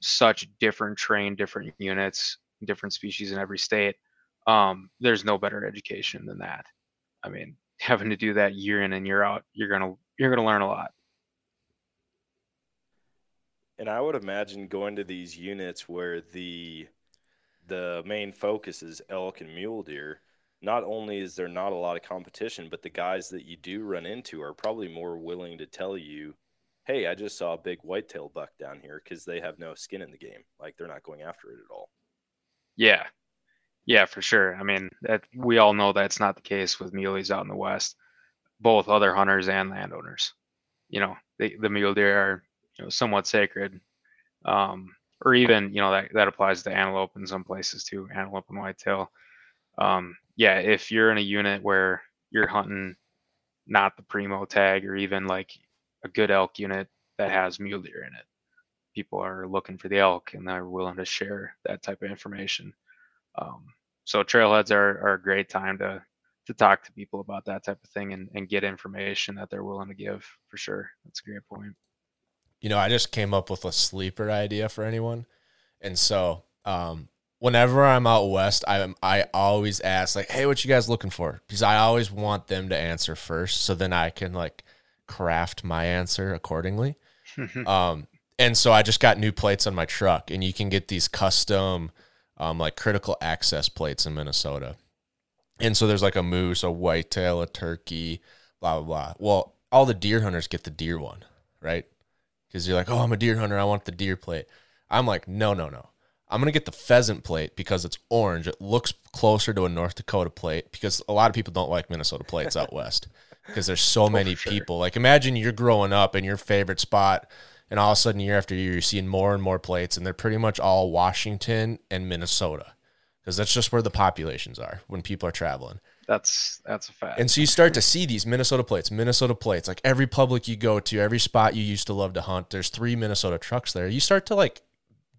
such different train different units, different species in every state. Um, there's no better education than that. I mean, having to do that year in and year out, you're gonna you're gonna learn a lot. And I would imagine going to these units where the the main focus is elk and mule deer. Not only is there not a lot of competition, but the guys that you do run into are probably more willing to tell you, "Hey, I just saw a big whitetail buck down here," because they have no skin in the game. Like they're not going after it at all. Yeah, yeah, for sure. I mean, that we all know that's not the case with muleys out in the west. Both other hunters and landowners, you know, they, the mule deer are you know somewhat sacred, um, or even you know that that applies to antelope in some places too, antelope and whitetail. Um, yeah, if you're in a unit where you're hunting not the primo tag or even like a good elk unit that has mule deer in it, people are looking for the elk and they're willing to share that type of information. Um, so trailheads are, are a great time to to talk to people about that type of thing and, and get information that they're willing to give for sure. That's a great point. you know, I just came up with a sleeper idea for anyone. And so, um, whenever I'm out west, I I always ask like, "Hey, what you guys looking for?" Because I always want them to answer first, so then I can like craft my answer accordingly. um, and so I just got new plates on my truck, and you can get these custom, um, like critical access plates in Minnesota. And so there's like a moose, a whitetail, a turkey, blah blah blah. Well, all the deer hunters get the deer one, right? Because you're like, oh, I'm a deer hunter, I want the deer plate. I'm like, no, no, no. I'm gonna get the pheasant plate because it's orange. It looks closer to a North Dakota plate because a lot of people don't like Minnesota plates out west because there's so oh, many people. Like imagine you're growing up in your favorite spot, and all of a sudden year after year you're seeing more and more plates, and they're pretty much all Washington and Minnesota because that's just where the populations are when people are traveling. That's that's a fact. And so you start to see these Minnesota plates, Minnesota plates, like every public you go to, every spot you used to love to hunt, there's three Minnesota trucks there. You start to like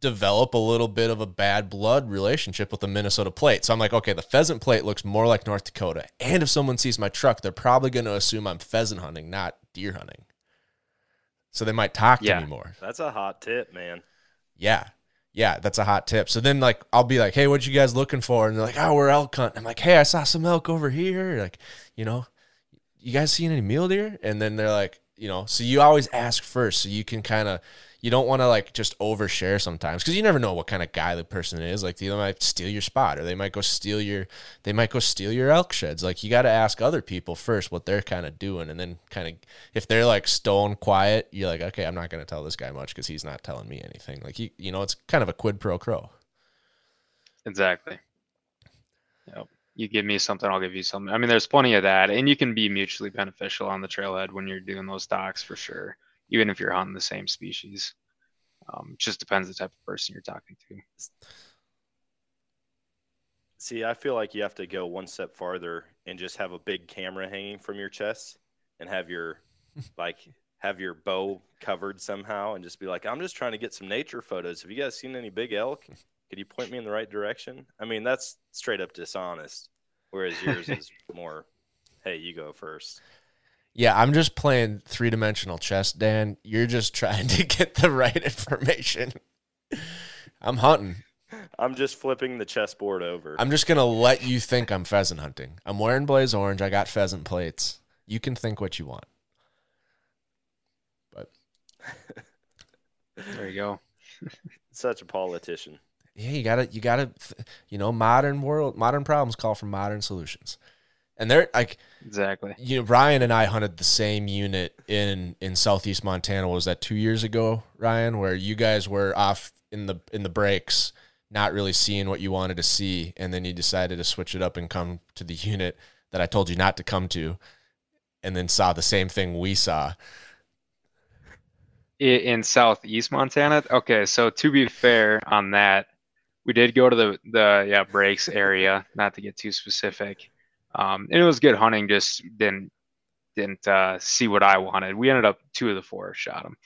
develop a little bit of a bad blood relationship with the Minnesota plate. So I'm like, okay, the pheasant plate looks more like North Dakota. And if someone sees my truck, they're probably going to assume I'm pheasant hunting, not deer hunting. So they might talk Yeah. to me more. That's a hot tip, man. Yeah. Yeah, that's a hot tip. So then like I'll be like, "Hey, what you guys looking for?" And they're like, "Oh, we're elk hunting." I'm like, "Hey, I saw some elk over here." Like, you know, you guys seen any mule deer? And then they're like, you know, so you always ask first so you can kind of you don't want to like just overshare sometimes because you never know what kind of guy the person is. Like they might steal your spot or they might go steal your they might go steal your elk sheds. Like you got to ask other people first what they're kind of doing, and then kind of if they're like stone quiet, you're like, okay, I'm not going to tell this guy much because he's not telling me anything. Like you you know, it's kind of a quid pro quo. Exactly. Yep. You give me something, I'll give you something. I mean, there's plenty of that, and you can be mutually beneficial on the trailhead when you're doing those docks for sure, even if you're hunting the same species. Um, just depends the type of person you're talking to. See, I feel like you have to go one step farther and just have a big camera hanging from your chest and have your like have your bow covered somehow and just be like, I'm just trying to get some nature photos. Have you guys seen any big elk? Could you point me in the right direction? I mean, that's straight up dishonest. Whereas yours is more, hey, you go first. Yeah, I'm just playing three dimensional chess, Dan. You're just trying to get the right information. I'm hunting. I'm just flipping the chessboard over. I'm just gonna let you think I'm pheasant hunting. I'm wearing blaze orange. I got pheasant plates. You can think what you want. But There you go. Such a politician. yeah, you gotta, you gotta, you know, modern world, modern problems call for modern solutions. And they're like exactly. You know, Ryan and I hunted the same unit in in southeast Montana. What was that two years ago, Ryan? Where you guys were off in the in the breaks, not really seeing what you wanted to see, and then you decided to switch it up and come to the unit that I told you not to come to, and then saw the same thing we saw in southeast Montana. Okay, so to be fair on that, we did go to the the yeah breaks area. Not to get too specific, um, and it was good hunting. Just didn't didn't uh, see what I wanted. We ended up two of the four shot them.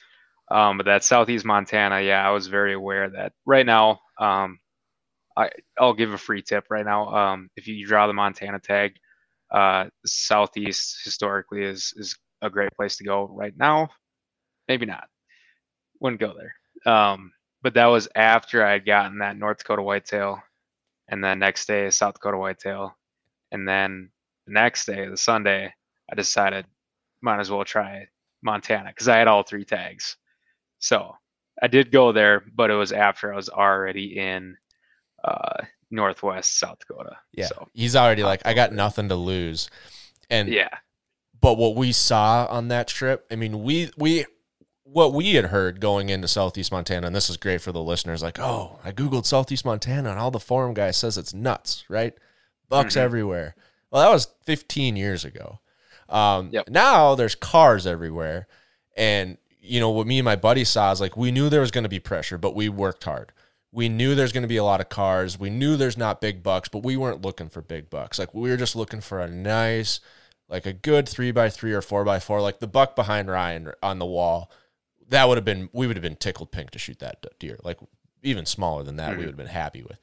Um, but that southeast Montana, yeah, I was very aware that right now. Um, I I'll give a free tip right now. Um, if you draw the Montana tag, uh, southeast historically is is a great place to go right now. Maybe not wouldn't go there. Um, but that was after I had gotten that North Dakota whitetail, and then next day South Dakota whitetail, and then the next day, the Sunday, I decided might as well try Montana because I had all three tags. So I did go there, but it was after I was already in uh, Northwest South Dakota. Yeah, so, he's already like, I got nothing to lose, and yeah. But what we saw on that trip, I mean, we we what we had heard going into Southeast Montana, and this is great for the listeners, like, oh, I Googled Southeast Montana and all the forum guy says it's nuts, right? Bucks mm-hmm. everywhere. Well, that was 15 years ago. Um, yep. Now there's cars everywhere. And, you know, what me and my buddy saw is like, we knew there was going to be pressure, but we worked hard. We knew there's going to be a lot of cars. We knew there's not big bucks, but we weren't looking for big bucks. Like, we were just looking for a nice, like a good three by three or four by four, like the buck behind Ryan on the wall that would have been we would have been tickled pink to shoot that deer. Like even smaller than that, mm-hmm. we would have been happy with.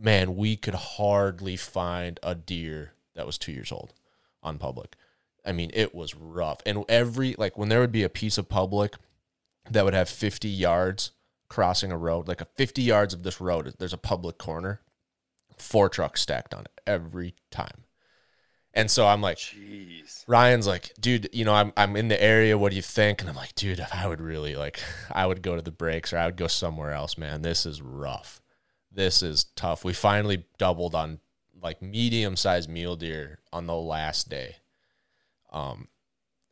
Man, we could hardly find a deer that was two years old on public. I mean, it was rough. And every like when there would be a piece of public that would have 50 yards crossing a road, like a 50 yards of this road, there's a public corner, four trucks stacked on it every time. And so I'm like, Jeez. Ryan's like, dude, you know, I'm I'm in the area. What do you think? And I'm like, dude, if I would really like, I would go to the breaks or I would go somewhere else, man. This is rough. This is tough. We finally doubled on like medium sized mule deer on the last day. Um,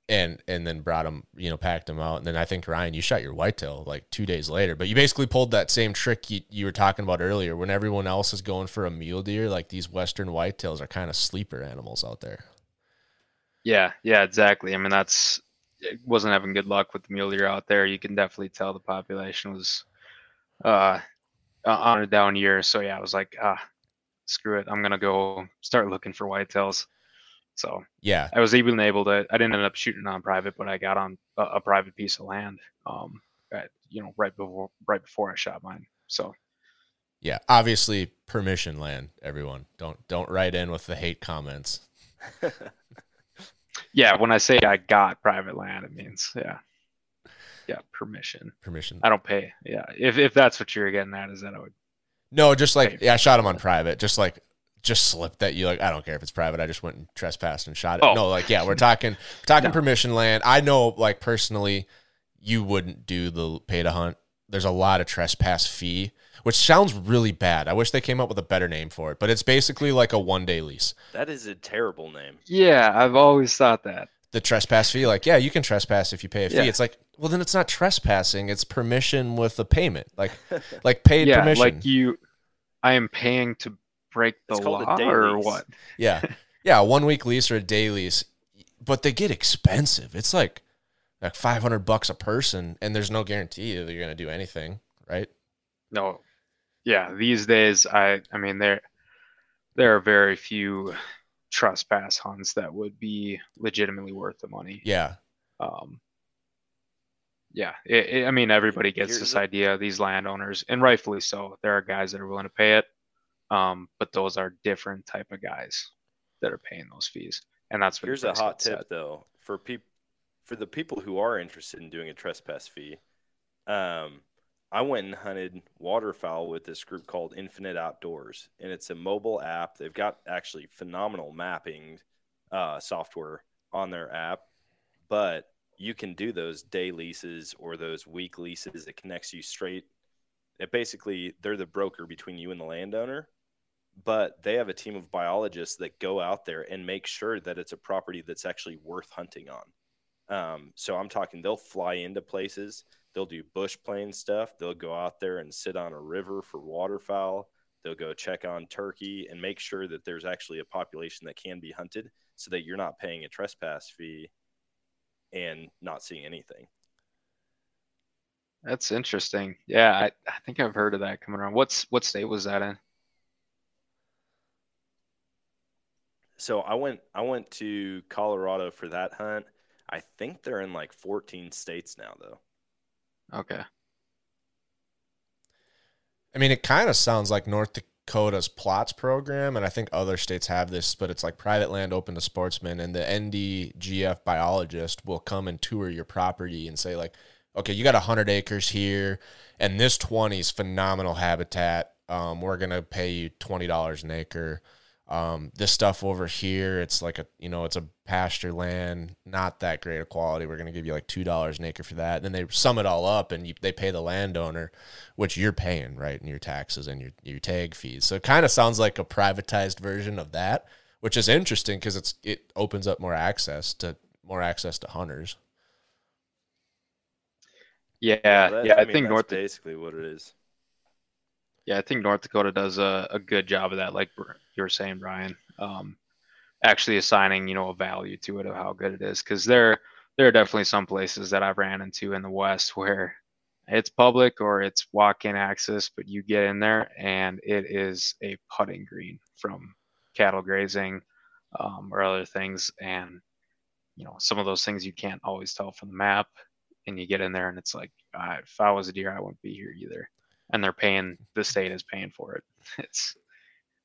and and then brought them, you know, packed them out. And then I think Ryan, you shot your whitetail like two days later, but you basically pulled that same trick you, you were talking about earlier. When everyone else is going for a mule deer, like these western whitetails are kind of sleeper animals out there. Yeah, yeah, exactly. I mean, that's it wasn't having good luck with the mule deer out there. You can definitely tell the population was uh on a down year. So yeah, I was like, ah, screw it. I'm gonna go start looking for whitetails. So yeah, I was even able to. I didn't end up shooting on private, but I got on a, a private piece of land. Um, at, you know, right before right before I shot mine. So yeah, obviously permission land. Everyone, don't don't write in with the hate comments. yeah, when I say I got private land, it means yeah, yeah, permission. Permission. I don't pay. Yeah, if if that's what you're getting at, is that I would. No, just like yeah, I shot him on private. Just like just slipped that you like I don't care if it's private. I just went and trespassed and shot it. Oh. No, like yeah, we're talking talking no. permission land. I know like personally you wouldn't do the pay to hunt. There's a lot of trespass fee, which sounds really bad. I wish they came up with a better name for it, but it's basically like a one day lease. That is a terrible name. Yeah, I've always thought that. The trespass fee, like, yeah, you can trespass if you pay a fee. Yeah. It's like, well, then it's not trespassing; it's permission with a payment, like, like paid yeah, permission. Like you, I am paying to break the it's law or lease. what? Yeah. Yeah, one week lease or a day lease. But they get expensive. It's like like 500 bucks a person and there's no guarantee that you're going to do anything, right? No. Yeah, these days I I mean there there are very few trespass hunts that would be legitimately worth the money. Yeah. Um yeah, it, it, I mean everybody gets Here's this the... idea. These landowners, and rightfully so, there are guys that are willing to pay it. Um, but those are different type of guys that are paying those fees, and that's what here's a hot tip though for people for the people who are interested in doing a trespass fee. Um, I went and hunted waterfowl with this group called Infinite Outdoors, and it's a mobile app. They've got actually phenomenal mapping uh, software on their app, but you can do those day leases or those week leases. It connects you straight. It basically they're the broker between you and the landowner, but they have a team of biologists that go out there and make sure that it's a property that's actually worth hunting on. Um, so I'm talking, they'll fly into places, they'll do bush plane stuff, they'll go out there and sit on a river for waterfowl, they'll go check on turkey and make sure that there's actually a population that can be hunted so that you're not paying a trespass fee and not seeing anything. That's interesting. Yeah, I, I think I've heard of that coming around. What's what state was that in? So I went I went to Colorado for that hunt. I think they're in like 14 states now though. Okay. I mean, it kind of sounds like North Dakota's plots program, and I think other states have this, but it's like private land open to sportsmen, and the NDGF biologist will come and tour your property and say like, okay, you got 100 acres here, and this 20 is phenomenal habitat. Um, we're going to pay you $20 an acre. Um, this stuff over here, it's like a, you know, it's a pasture land, not that great of quality. We're going to give you like $2 an acre for that. And then they sum it all up and you, they pay the landowner, which you're paying, right? And your taxes and your, your tag fees. So it kind of sounds like a privatized version of that, which is interesting because it's, it opens up more access to more access to hunters. Yeah, yeah. yeah I, I mean, think North basically what it is. Yeah, I think North Dakota does a, a good job of that, like you were saying, Brian. Um, actually assigning you know a value to it of how good it is, because there there are definitely some places that I've ran into in the West where it's public or it's walk-in access, but you get in there and it is a putting green from cattle grazing um, or other things, and you know some of those things you can't always tell from the map and you get in there and it's like if i was a deer i wouldn't be here either and they're paying the state is paying for it. It's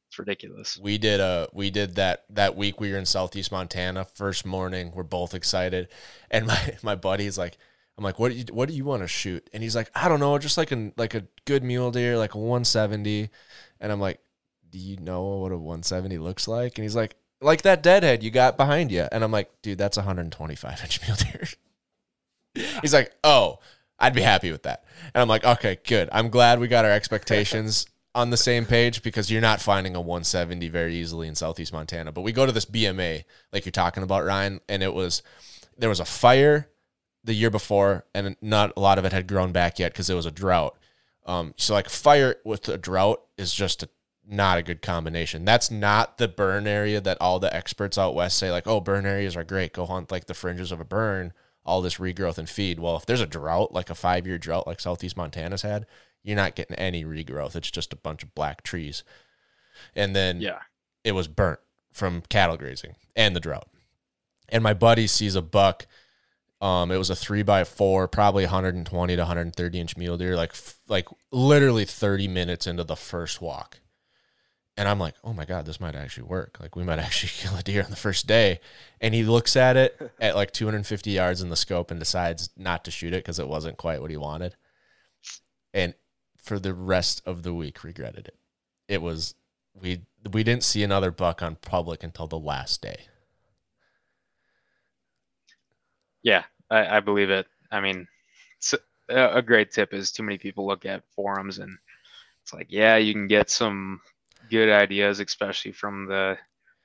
it's ridiculous. We did a we did that that week we were in southeast montana first morning we're both excited. And my my buddy's like i'm like what do you what do you want to shoot? And he's like i don't know just like a like a good mule deer like a 170 and i'm like do you know what a 170 looks like? And he's like like that deadhead you got behind you and i'm like dude that's 125 inch mule deer. He's like, oh, I'd be happy with that. And I'm like, okay, good. I'm glad we got our expectations on the same page because you're not finding a 170 very easily in Southeast Montana. But we go to this BMA, like you're talking about, Ryan, and it was there was a fire the year before, and not a lot of it had grown back yet because it was a drought. Um, so like fire with a drought is just a, not a good combination. That's not the burn area that all the experts out west say like, oh, burn areas are great. Go hunt like the fringes of a burn all this regrowth and feed. Well, if there's a drought, like a five year drought like Southeast Montana's had, you're not getting any regrowth. It's just a bunch of black trees. And then yeah, it was burnt from cattle grazing and the drought. And my buddy sees a buck. Um, it was a three by four, probably 120 to 130 inch mule deer, like like literally 30 minutes into the first walk. And I'm like, oh my God, this might actually work. Like, we might actually kill a deer on the first day. And he looks at it at like 250 yards in the scope and decides not to shoot it because it wasn't quite what he wanted. And for the rest of the week, regretted it. It was, we, we didn't see another buck on public until the last day. Yeah, I, I believe it. I mean, a great tip is too many people look at forums and it's like, yeah, you can get some good ideas, especially from the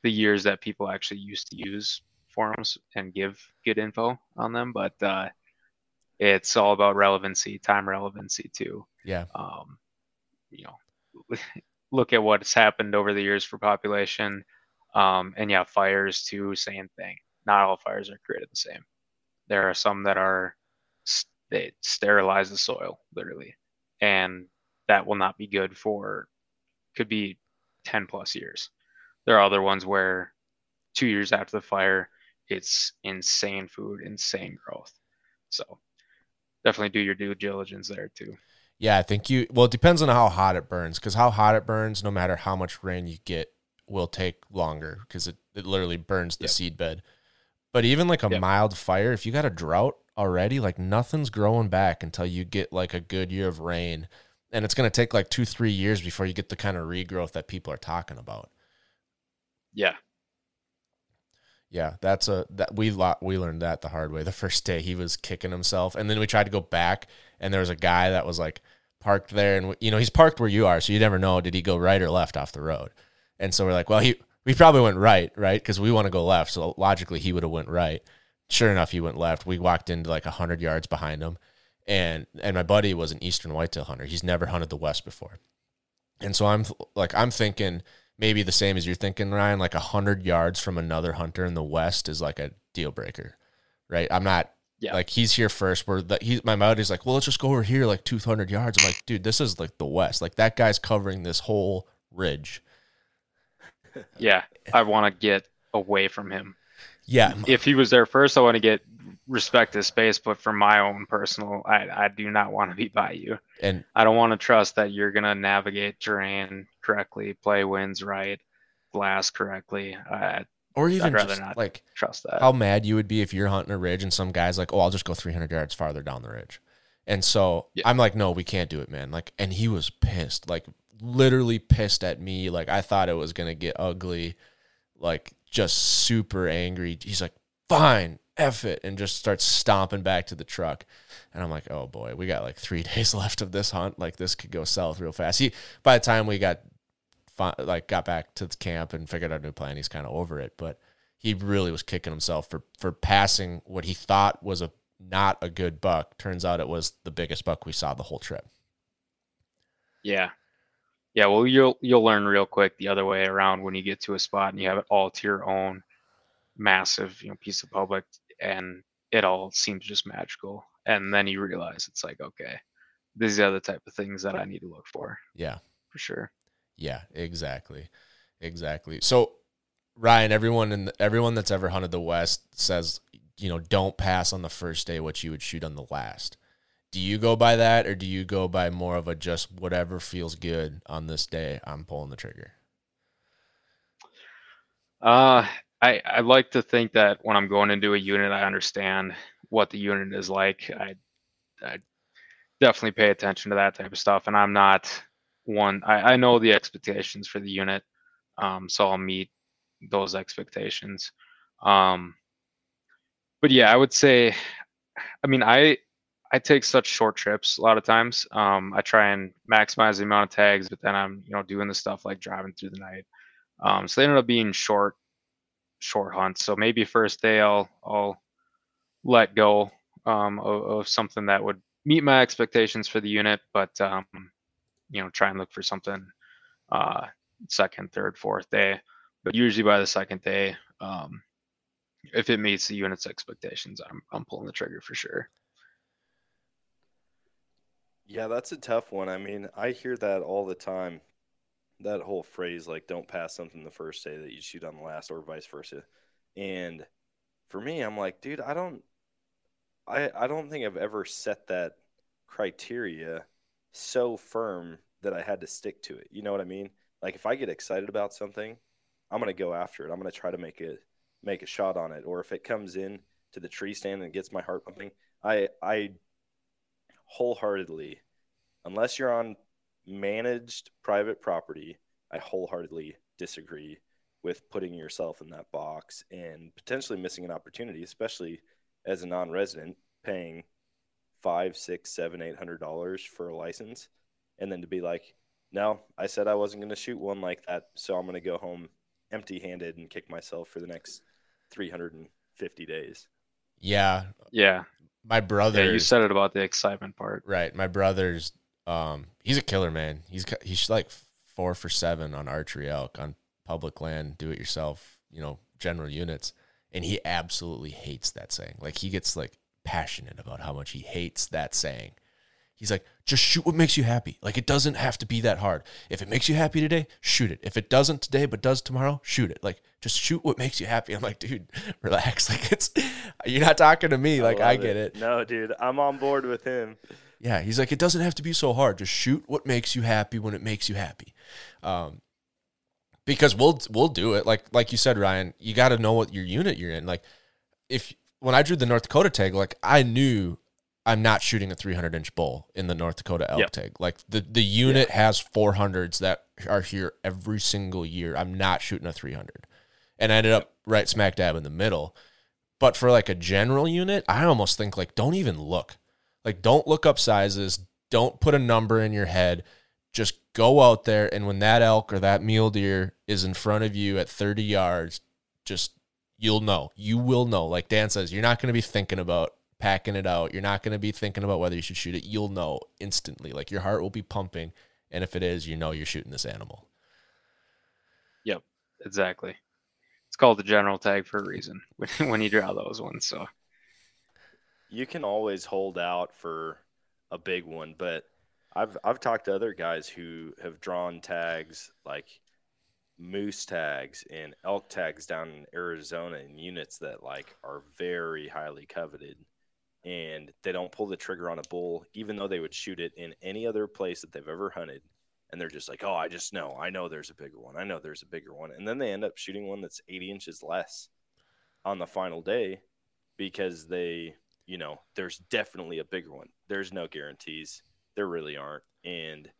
the years that people actually used to use forums and give good info on them. But uh, it's all about relevancy, time relevancy too. Yeah. Um, you know, look at what's happened over the years for population. Um, and yeah, fires too, same thing. Not all fires are created the same. There are some that are they sterilize the soil literally, and that will not be good for could be 10 plus years. There are other ones where two years after the fire, it's insane food, insane growth. So definitely do your due diligence there too. Yeah, I think you, well, it depends on how hot it burns because how hot it burns, no matter how much rain you get, will take longer because it, it literally burns the yep. seed bed. But even like a yep. mild fire, if you got a drought already, like nothing's growing back until you get like a good year of rain and it's going to take like two three years before you get the kind of regrowth that people are talking about yeah yeah that's a that we lot we learned that the hard way the first day he was kicking himself and then we tried to go back and there was a guy that was like parked there and you know he's parked where you are so you never know did he go right or left off the road And so we're like, well, he we probably went right, right? Because we want to go left. So logically, he would have went right. Sure enough, he went left. We walked into like hundred yards behind him, and and my buddy was an eastern whitetail hunter. He's never hunted the west before, and so I'm like, I'm thinking maybe the same as you're thinking, Ryan. Like hundred yards from another hunter in the west is like a deal breaker, right? I'm not Yeah. like he's here first. Where the, he's my buddy's like, well, let's just go over here like 200 yards. I'm like, dude, this is like the west. Like that guy's covering this whole ridge. Yeah, I want to get away from him. Yeah, If he was there first, I want to get respect his space. But for my own personal, I, I do not want to be by you. and I don't want to trust that you're gonna navigate terrain correctly, play winds right, blast correctly. I or even just not like trust that. how mad you would be if you're hunting a ridge and some guy's like, oh, I'll just go 300 yards farther down the ridge. And so Yeah. I'm like, no, we can't do it, man. Like, and he was pissed, like literally pissed at me. Like I thought it was gonna get ugly, like just super angry. He's like, fine, F it, and just starts stomping back to the truck. And I'm like, oh boy, we got like three days left of this hunt. Like this could go south real fast. He by the time we got like got back to the camp and figured out a new plan, he's kind of over it. But he really was kicking himself for for passing what he thought was a not a good buck. Turns out it was the biggest buck we saw the whole trip. Yeah. Yeah, well you'll you'll learn real quick the other way around when you get to a spot and you have it all to your own massive, you know, piece of public and it all seems just magical. And then you realize it's like, okay, these are the type of things that I need to look for Yeah. for sure. Yeah, exactly. Exactly. So Ryan, everyone in the, everyone that's ever hunted the West says, you know, don't pass on the first day what you would shoot on the last. Do you go by that or do you go by more of a just whatever feels good on this day, I'm pulling the trigger? Uh, I I like to think that when I'm going into a unit, I understand what the unit is like. I I definitely pay attention to that type of stuff, and I'm not one. I I know the expectations for the unit, um, so I'll meet those expectations. Um, but yeah, I would say, I mean, I I take such short trips a lot of times. Um, I try and maximize the amount of tags, but then I'm you know doing the stuff like driving through the night. Um, so they ended up being short, short hunts. So maybe first day I'll I'll let go um, of, of something that would meet my expectations for the unit, but um, you know try and look for something uh, second, third, fourth day. But usually by the second day, um, if it meets the unit's expectations, I'm I'm pulling the trigger for sure. Yeah, that's a tough one. I mean, I hear that all the time. That whole phrase, like, don't pass something the first day that you shoot on the last, or vice versa. And for me, I'm like, dude, I don't, I, I don't think I've ever set that criteria so firm that I had to stick to it. You know what I mean? Like, if I get excited about something, I'm gonna go after it. I'm gonna try to make it, make a shot on it. Or if it comes in to the tree stand and gets my heart pumping, I, I wholeheartedly, unless you're on managed private property, I wholeheartedly disagree with putting yourself in that box and potentially missing an opportunity, especially as a non-resident paying five, six, seven, eight hundred dollars for a license, and then to be like, no, I said I wasn't going to shoot one like that, so I'm going to go home empty-handed and kick myself for the next 350 days. Yeah. Yeah. My brother Yeah, you said it about the excitement part. Right. My brother's um he's a killer man. He's he's like 4 for 7 on archery elk on public land, do it yourself, you know, general units, and he absolutely hates that saying. Like he gets like passionate about how much he hates that saying. He's like, just shoot what makes you happy. Like it doesn't have to be that hard. If it makes you happy today, shoot it. If it doesn't today but does tomorrow, shoot it. Like just shoot what makes you happy. I'm like, dude, relax. Like it's you're not talking to me. Like I love get it. No, dude, I'm on board with him. Yeah, he's like, it doesn't have to be so hard. Just shoot what makes you happy when it makes you happy. Um, because we'll we'll do it. Like like you said, Ryan, you got to know what your unit you're in. Like if when I drew the North Dakota tag, like I knew I'm not shooting a 300 inch bull in the North Dakota elk Yep. tag. Like the the unit has 400s that are here every single year. I'm not shooting a 300, and I ended up right smack dab in the middle. But for like a general unit, I almost think like don't even look. Like don't look up sizes. Don't put a number in your head. just go out there and when that elk or that mule deer is in front of you at 30 yards, just you'll know. You will know. Like Dan says, you're not going to be thinking about packing it out. You're not going to be thinking about whether you should shoot it. You'll know instantly. Like your heart will be pumping. And if it is, you know you're shooting this animal. Yep, exactly. It's called the general tag for a reason when, when you draw those ones. So you can always hold out for a big one, but I've I've talked to other guys who have drawn tags like moose tags and elk tags down in Arizona in units that like are very highly coveted and they don't pull the trigger on a bull even though they would shoot it in any other place that they've ever hunted and they're just like oh I just know. I know there's a bigger one. I know there's a bigger one. And then they end up shooting one that's 80 inches less on the final day because they you know there's definitely a bigger one there's no guarantees there really aren't and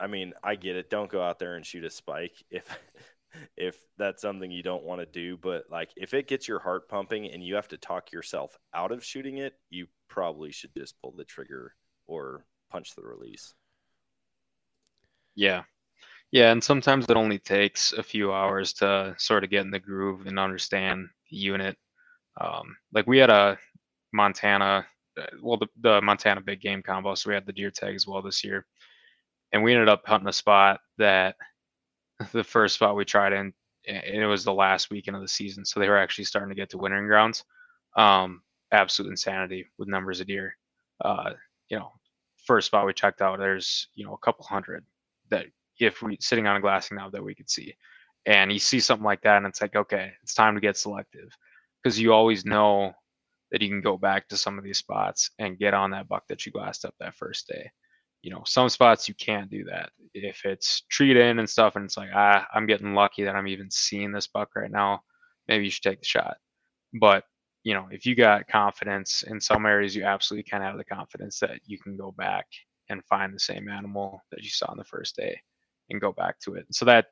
I mean, I get it. Don't go out there and shoot a spike if if that's something you don't want to do, but like if it gets your heart pumping and you have to talk yourself out of shooting it, you probably should just pull the trigger or punch the release. Yeah. Yeah, and sometimes it only takes a few hours to sort of get in the groove and understand the unit. Um, like we had a Montana, uh, well, the, the Montana big game combo, so we had the deer tag as well this year. And we ended up hunting a spot that the first spot we tried in and it was the last weekend of the season so they were actually starting to get to wintering grounds. Um absolute insanity with numbers of deer. Uh you know first spot we checked out there's you know a couple hundred that if we sitting on a glassing knob that we could see. And you see something like that and it's like okay it's time to get selective. Because you always know that you can go back to some of these spots and get on that buck that you glassed up that first day you know, some spots you can't do that. If it's treed in and stuff, and it's like, ah, I'm getting lucky that I'm even seeing this buck right now, maybe you should take the shot. But, you know, if you got confidence in some areas, you absolutely can have the confidence that you can go back and find the same animal that you saw on the first day and go back to it. So that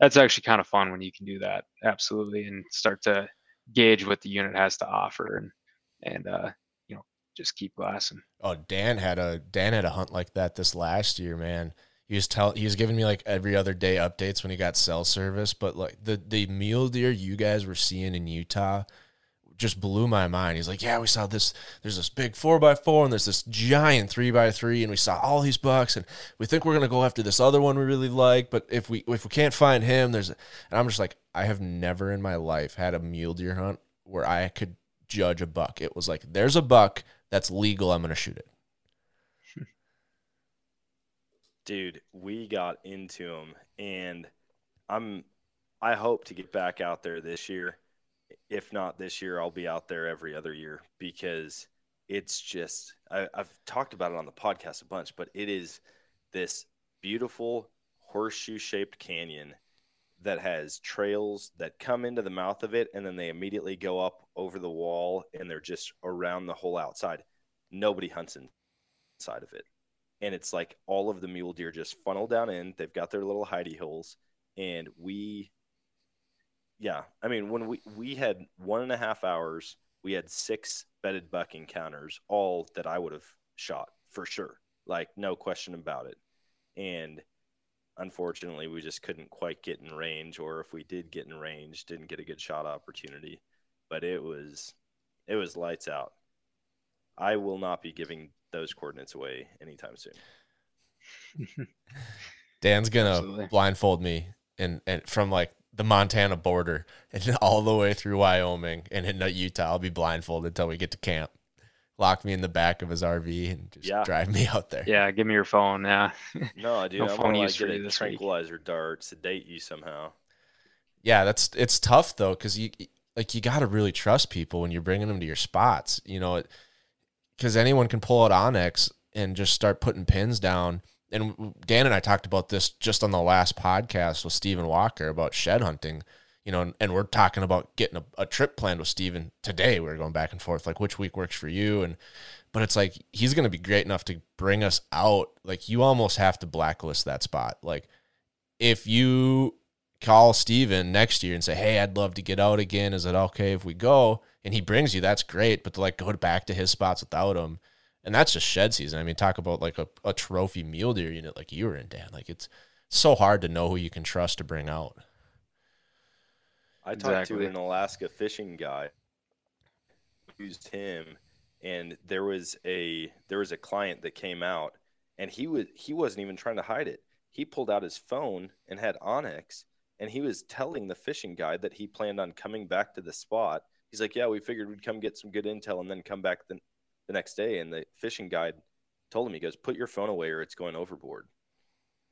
that's actually kind of fun when you can do that, absolutely, and start to gauge what the unit has to offer and and uh, you know just keep glassing. Oh, Dan had a Dan had a hunt like that this last year, man. He was tell he was giving me like every other day updates when he got cell service, but like the the mule deer you guys were seeing in Utah just blew my mind. He's like, yeah, we saw this. There's this big four by four, and there's this giant three by three, and we saw all these bucks, and we think we're gonna go after this other one we really like, but if we if we can't find him, there's. And I'm just like, I have never in my life had a mule deer hunt where I could judge a buck. It was like, there's a buck that's legal, I'm going to shoot it. Dude, we got into them, and I'm. I hope to get back out there this year. If not this year, I'll be out there every other year because it's just. I, I've talked about it on the podcast a bunch, but it is this beautiful horseshoe shaped canyon that has trails that come into the mouth of it and then they immediately go up over the wall and they're just around the whole outside. Nobody hunts inside of it. And it's like all of the mule deer just funnel down in. They've got their little hidey holes. And we, yeah, I mean, when we, we had one and a half hours, we had six bedded buck encounters, all that I would have shot for sure. Like, no question about it. And unfortunately we just couldn't quite get in range or if we did get in range didn't get a good shot opportunity. But it was it was lights out. I will not be giving those coordinates away anytime soon. Dan's gonna Absolutely. blindfold me and and from like the montana border and all the way through wyoming and into utah. I'll be blindfolded until we get to camp lock me in the back of his RV and just yeah. drive me out there. Yeah, give me your phone. Yeah. No, dude, no I'm phone use like, get a tranquilizer week. dart, sedate you somehow. Yeah, that's it's tough though because you like you got to really trust people when you're bringing them to your spots. You know, because anyone can pull out onX and just start putting pins down. And Dan and I talked about this just on the last podcast with Stephen Walker about shed hunting you know, and, and we're talking about getting a, a trip planned with Steven today. We are going back and forth, like which week works for you. And, but it's like, he's going to be great enough to bring us out. Like you almost have to blacklist that spot. Like if you call Steven next year and say, Hey, I'd love to get out again. Is it okay if we go? And he brings you, that's great. But to like go back to his spots without him, and that's just shed season. I mean, talk about like a, a trophy mule deer unit like you were in, Dan. Like it's so hard to know who you can trust to bring out. I talked Exactly. to an Alaska fishing guy, used him, and there was a there was a client that came out, and he was he wasn't even trying to hide it. He pulled out his phone and had onX, and he was telling the fishing guide that he planned on coming back to the spot. He's like, "Yeah, we figured we'd come get some good intel and then come back the the next day." And the fishing guide told him, "He goes, put your phone away or it's going overboard."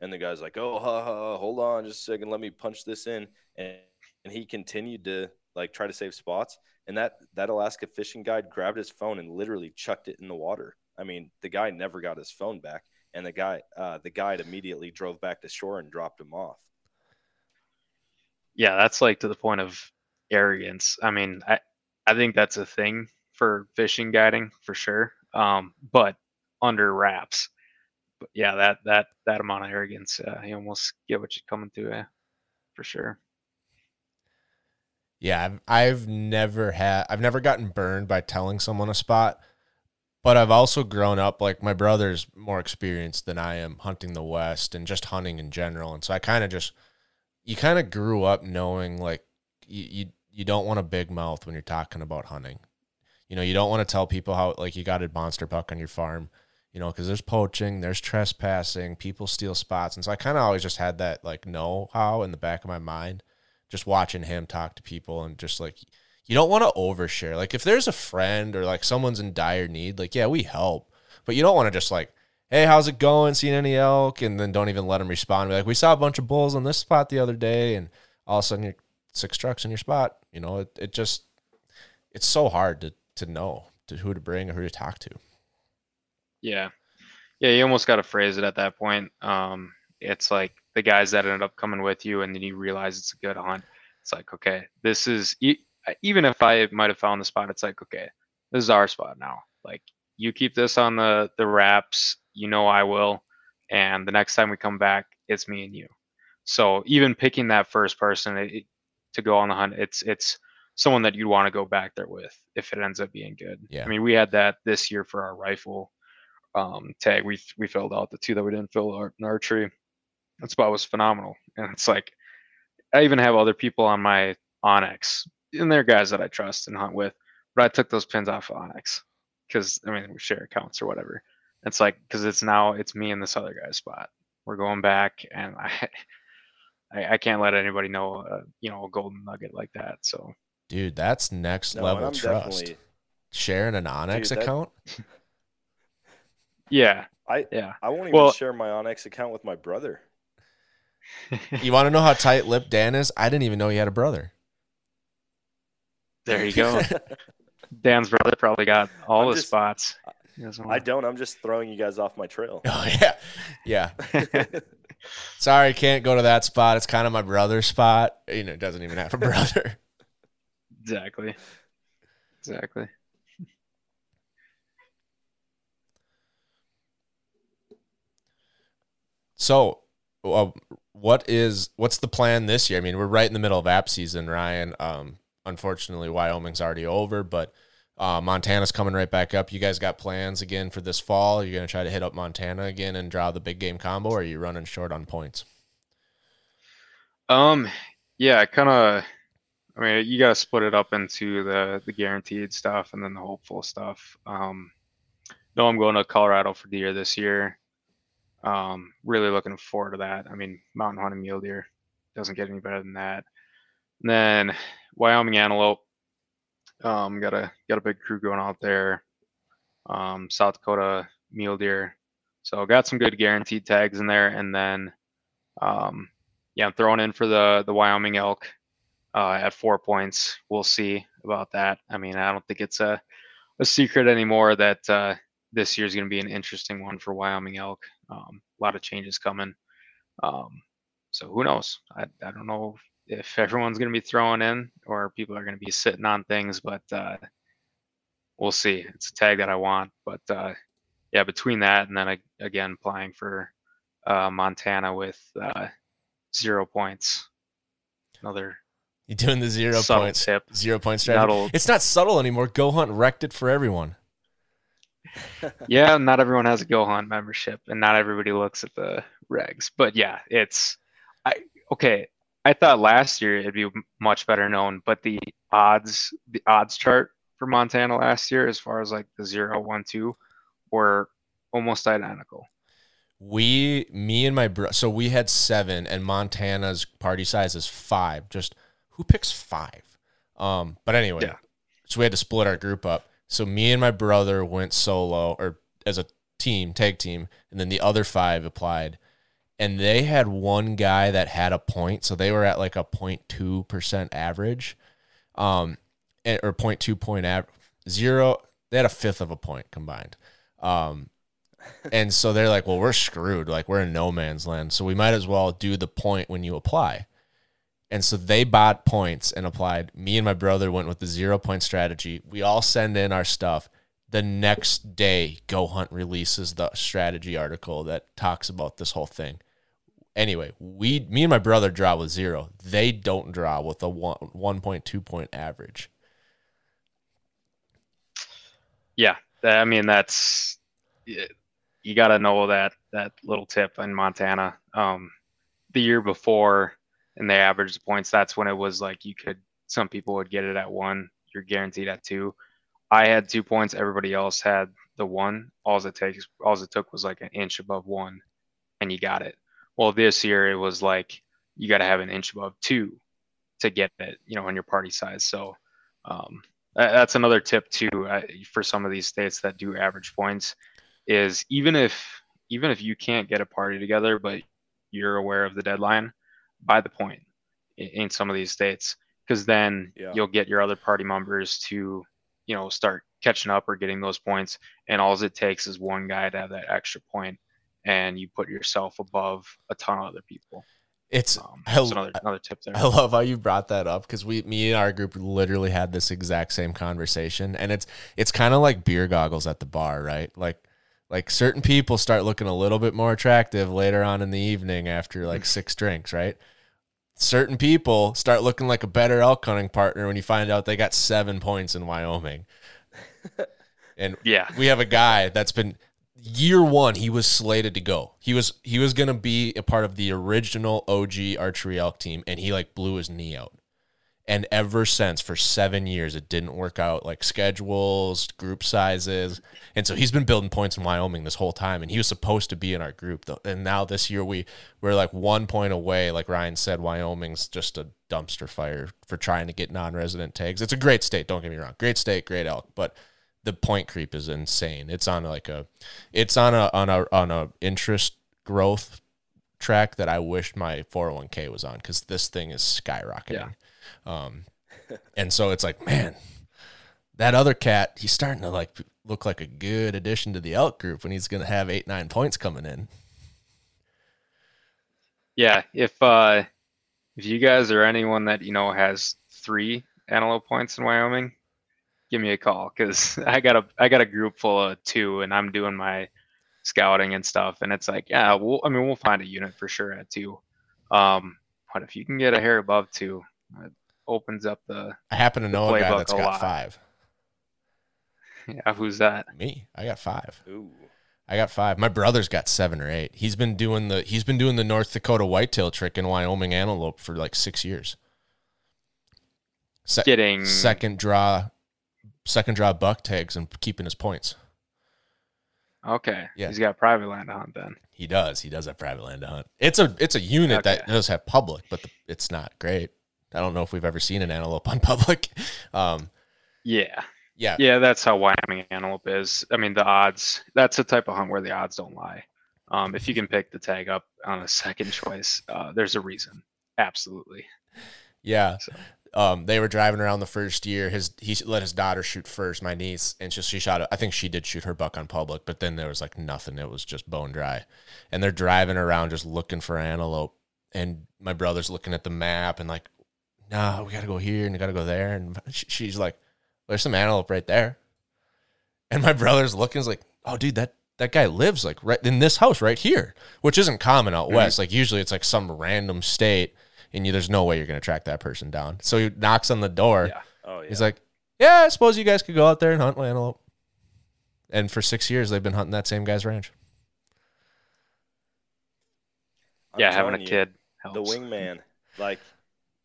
And the guy's like, "Oh, ha, ha, hold on, just a second, let me punch this in." And and he continued to like try to save spots. And that that Alaska fishing guide grabbed his phone and literally chucked it in the water. I mean, the guy never got his phone back, and the guy uh, the guide immediately drove back to shore and dropped him off. yeah, that's like to the point of arrogance. I mean, I I think that's a thing for fishing guiding for sure. Um, but under wraps. But yeah, that that that amount of arrogance, uh, you almost get what you're coming to, uh, for sure. Yeah, I've, I've never had I've never gotten burned by telling someone a spot, but I've also grown up like my brother's more experienced than I am hunting the west and just hunting in general, and so I kind of just you kind of grew up knowing like you, you you don't want a big mouth when you're talking about hunting. You know, you don't want to tell people how like you got a monster buck on your farm, you know, because there's poaching, there's trespassing, people steal spots, and so I kind of always just had that like know how in the back of my mind just watching him talk to people and just like you don't want to overshare. Like if there's a friend or like someone's in dire need, like yeah, we help, but you don't want to just like, hey, how's it going? Seen any elk? And then don't even let them respond. Be like, we saw a bunch of bulls on this spot the other day, and all of a sudden you're six trucks in your spot. You know, it it just it's so hard to to know to who to bring or who to talk to. Yeah. Yeah, you almost got to phrase it at that point. Um, it's like the guys that ended up coming with you, and then you realize it's a good hunt. It's like, okay, this is even if I might have found the spot, it's like, okay, this is our spot now. Like, you keep this on the the wraps. You know I will, and the next time we come back, it's me and you. So even picking that first person it, it- to go on the hunt, it's it's someone that you'd want to go back there with if it ends up being good. Yeah. I mean, we had that this year for our rifle um, tag. We we filled out the two that we didn't fill out in archery. That spot was phenomenal, and it's like I even have other people on my onX, and they're guys that I trust and hunt with. But I took those pins off of onX because I mean we share accounts or whatever. It's like because it's now it's me and this other guy's spot. We're going back, and I I, I can't let anybody know uh, you know a golden nugget like that. So Dude, that's next No, level I'm trust. Sharing an onX Dude, that- account. yeah, I yeah. I won't even Well- share my onX account with my brother. You want to know how tight lipped Dan is? I didn't even know he had a brother. There you go. Dan's brother probably got all I'm the just- spots. I don't. I'm just throwing you guys off my trail. Oh yeah, yeah. Sorry, can't go to that spot. It's kind of my brother's spot. You know, doesn't even have a brother. Exactly. Exactly. So, uh, what is what's the plan this year? I mean, we're right in the middle of app season, Ryan. Um, unfortunately, Wyoming's already over, but uh, Montana's coming right back up. You guys got plans again for this fall? You're gonna try to hit up Montana again and draw the big game combo, or are you running short on points? Um, yeah, kind of. I mean, you got to split it up into the the guaranteed stuff and then the hopeful stuff. Um, no, I'm going to Colorado for the year this year. Um, really looking forward to that. I mean, mountain hunting mule deer doesn't get any better than that. And then Wyoming antelope. Um, got a got a big crew going out there. Um, South Dakota mule deer. So got some good guaranteed tags in there, and then um, yeah, I'm throwing in for the the Wyoming elk uh, at four points. We'll see about that. I mean, I don't think it's a a secret anymore that uh, this year's going to be an interesting one for Wyoming elk. Um, a lot of changes coming. Um, so who knows? I, I don't know if everyone's going to be throwing in or people are going to be sitting on things, but uh, we'll see. It's a tag that I want, but uh, yeah, between that and then I, again applying for uh, Montana with uh, zero points. Another you're doing the zero Subtle points, tip. zero point strategy? That'll- It's not subtle anymore. Go hunt wrecked it for everyone. yeah, not everyone has a Go Hunt membership, and not everybody looks at the regs. But yeah, it's I okay. I thought last year it'd be much better known, but the odds, the odds chart for Montana last year, as far as like the zero, one, two, were almost identical. We, me and my bro, so we had seven, and Montana's party size is five. Just who picks five? Um, but anyway, Yeah. so we had to split our group up. So me and my brother went solo or as a team, tag team, and then the other five applied. And they had one guy that had a point, so they were at like a 0.2 percent average, um, or 0.2 point average zero. They had a fifth of a point combined. Um, and so they're like, well, we're screwed. Like we're in no man's land. So we might as well do the point when you apply. And so they bought points and applied. Me and my brother went with the zero point strategy. We all send in our stuff. The next day, Go Hunt releases the strategy article that talks about this whole thing. Anyway, we, me and my brother draw with zero. They don't draw with a one, 1.2 point average. Yeah, that, I mean that's you got to know that that little tip in Montana. Um, the year before, in they average the points, that's when it was like you could. Some people would get it at one. You're guaranteed at two. I had two points. Everybody else had the one. All it takes, all it took was like an inch above one, and you got it. Well, this year it was like you got to have an inch above two to get it. You know, on your party size. So. Um, that's another tip too uh, for some of these states that do average points is even if even if you can't get a party together but you're aware of the deadline by the point in, in some of these states because then Yeah. you'll get your other party members to you know start catching up or getting those points and all it takes is one guy to have that extra point and you put yourself above a ton of other people It's um, I, another another tip there I love how you brought that up because we, me and our group, literally had this exact same conversation, and it's it's kind of like beer goggles at the bar, right? Like like certain people start looking a little bit more attractive later on in the evening after like six drinks, right? Certain people start looking like a better elk hunting partner when you find out they got seven points in Wyoming. and yeah we have a guy that's been year one he was slated to go he was he was gonna be a part of the original og archery elk team and he like blew his knee out and ever since for seven years it didn't work out like schedules group sizes. And so he's been building points in wyoming this whole time and he was supposed to be in our group though. And now this year we we're like one point away. Like ryan said wyoming's just a dumpster fire for trying to get non-resident tags. It's a great state don't get me wrong. Great state great elk but the point creep is insane. It's on like a, it's on a on a on a interest growth track that I wish my 401k was on because this thing is skyrocketing. Um, and so it's like, man, that other cat, he's starting to like look like a good addition to the elk group when he's gonna have eight nine points coming in. yeah if uh if you guys or anyone that you know has three antelope points in wyoming give me a call because i got a i got a group full of two and i'm doing my scouting and stuff and it's like yeah we'll i mean we'll find a unit for sure at two um but if you can get a hair above two opens up the I happen to know a guy playbook that's a got lot. five. yeah who's that Me, I got five. Ooh. I got five. My brother's got seven or eight. He's been doing the he's been doing the North Dakota whitetail trick in Wyoming antelope for like six years. Se- getting second draw, second draw buck tags and keeping his points. okay Yeah. he's got private land to hunt then He does. He does have private land to hunt. It's a it's a unit that does have public, but the, it's not great. I don't know if we've ever seen an antelope on public. Um, yeah yeah, Yeah, that's how Wyoming antelope is. I mean, the odds. That's the type of hunt where the odds don't lie. Um, if you can pick the tag up on a second choice, uh, there's a reason. Absolutely. Yeah. So. Um, they were driving around the first year. His he let his daughter shoot first, my niece, and just she shot. I think she did shoot her buck on public, but then there was like nothing. It was just bone dry, and they're driving around just looking for antelope. And my brother's looking at the map and like, no, we got to go here and we got to go there. And she's like, there's some antelope right there. And my brother's looking, is like, oh, dude, that that guy lives like right in this house right here, which isn't common out mm-hmm. west. Like usually it's like some random state, and you, there's no way you're gonna track that person down. So he knocks on the door. Yeah. Oh yeah. He's like, yeah, I suppose you guys could go out there and hunt antelope. And for six years, they've been hunting that same guy's ranch. I'm yeah, having a you, kid The helps. wingman, like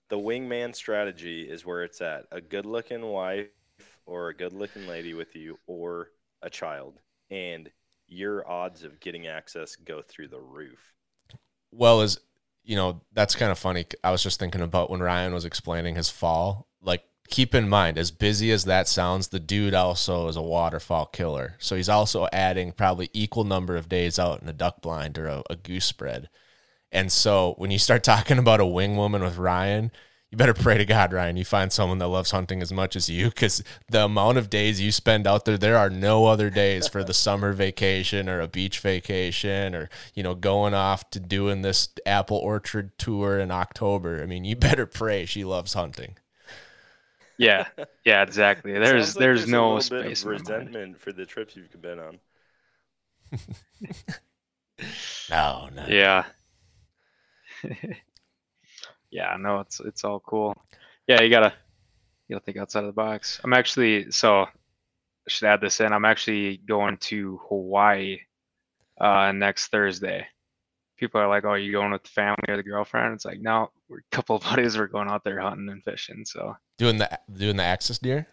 the wingman strategy is where it's at. A good looking wife or a good looking lady with you or a child. And your odds of getting access go through the roof. Well, as you know, that's kind of funny. I was just thinking about when Ryan was explaining his fall. Like, keep in mind, as busy as that sounds, the dude also is a waterfowl killer. So he's also adding probably equal number of days out in a duck blind or a, a goose spread. And so when you start talking about a wing woman with Ryan, you better pray to God, Ryan, you find someone that loves hunting as much as you because the amount of days you spend out there, there are no other days for the summer vacation or a beach vacation or, you know, going off to doing this apple orchard tour in October. I mean, you better pray she loves hunting. Yeah, yeah, exactly. There's like there's a no little space. bit of resentment for the trips you've been on. No, no. Yeah. yeah, no, it's it's all cool. Yeah, you gotta you gotta think outside of the box. I'm actually so I should add this in. I'm actually going to Hawaii uh next Thursday. People are like, "Oh, you going with the family or the girlfriend?" It's like, no, we're a couple of buddies. We're going out there hunting and fishing. So Doing the doing the axis deer?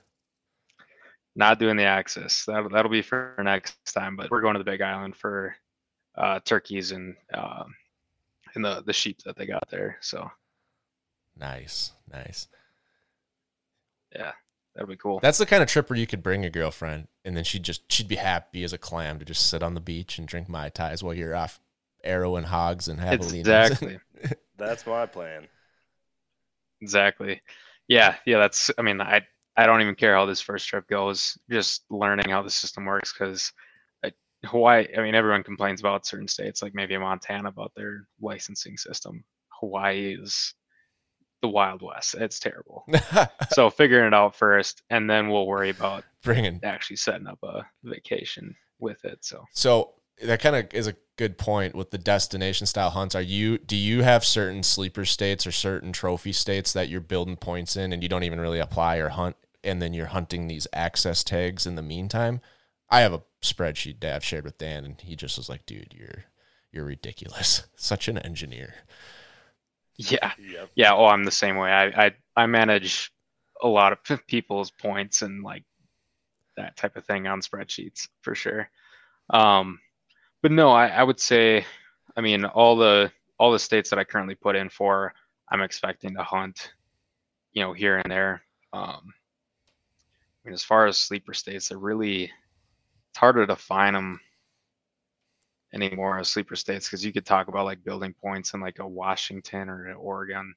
not doing the axis. That'll that'll be for next time. But we're going to the Big Island for uh, turkeys and um, and the the sheep that they got there. So Nice, nice. yeah, that'll be cool. That's the kind of trip where you could bring a girlfriend and then she'd just she'd be happy as a clam to just sit on the beach and drink mai tais while you're off arrowing hogs and javelinas. Exactly. That's my plan. Exactly. Yeah, yeah. That's. I mean, I I don't even care how this first trip goes. Just learning how the system works because Hawaii. I mean, everyone complains about certain states, like maybe Montana, about their licensing system. Hawaii is the Wild West. It's terrible. so figuring it out first, and then we'll worry about Bringing actually setting up a vacation with it. So So that kind of is a good point with the destination style hunts. Are you do you have certain sleeper states or certain trophy states that you're building points in and you don't even really apply or hunt and then you're hunting these access tags in the meantime? I have a spreadsheet that I've shared with Dan and he just was like, dude, you're you're ridiculous. Such an engineer. Yeah. Yep. Yeah. Oh, I'm the same way. I, I, I manage a lot of people's points and like that type of thing on spreadsheets for sure. Um, but no, I, I would say, I mean, all the, all the states that I currently put in for, I'm expecting to hunt, you know, here and there. Um, I mean, as far as sleeper states, they're really, it's harder to find them anymore as sleeper states because you could talk about like building points in like a Washington or an Oregon.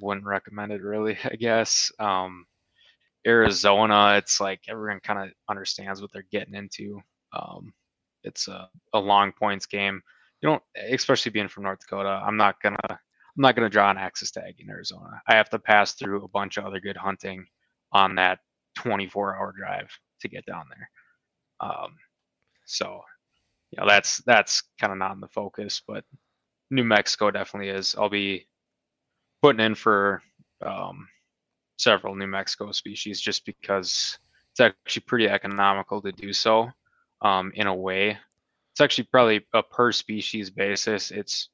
Wouldn't recommend it really, I guess. Um, Arizona, it's like everyone kind of understands what they're getting into. Um, it's a, a long points game. You don't, especially being from North Dakota. I'm not gonna, I'm not gonna draw an access tag in Arizona. I have to pass through a bunch of other good hunting on that 24 hour drive to get down there. Um, so you know that's that's kind of not in the focus but new mexico definitely is. I'll be putting in for um, several new mexico species just because it's actually pretty economical to do so um, in a way. It's actually probably a per species basis. It's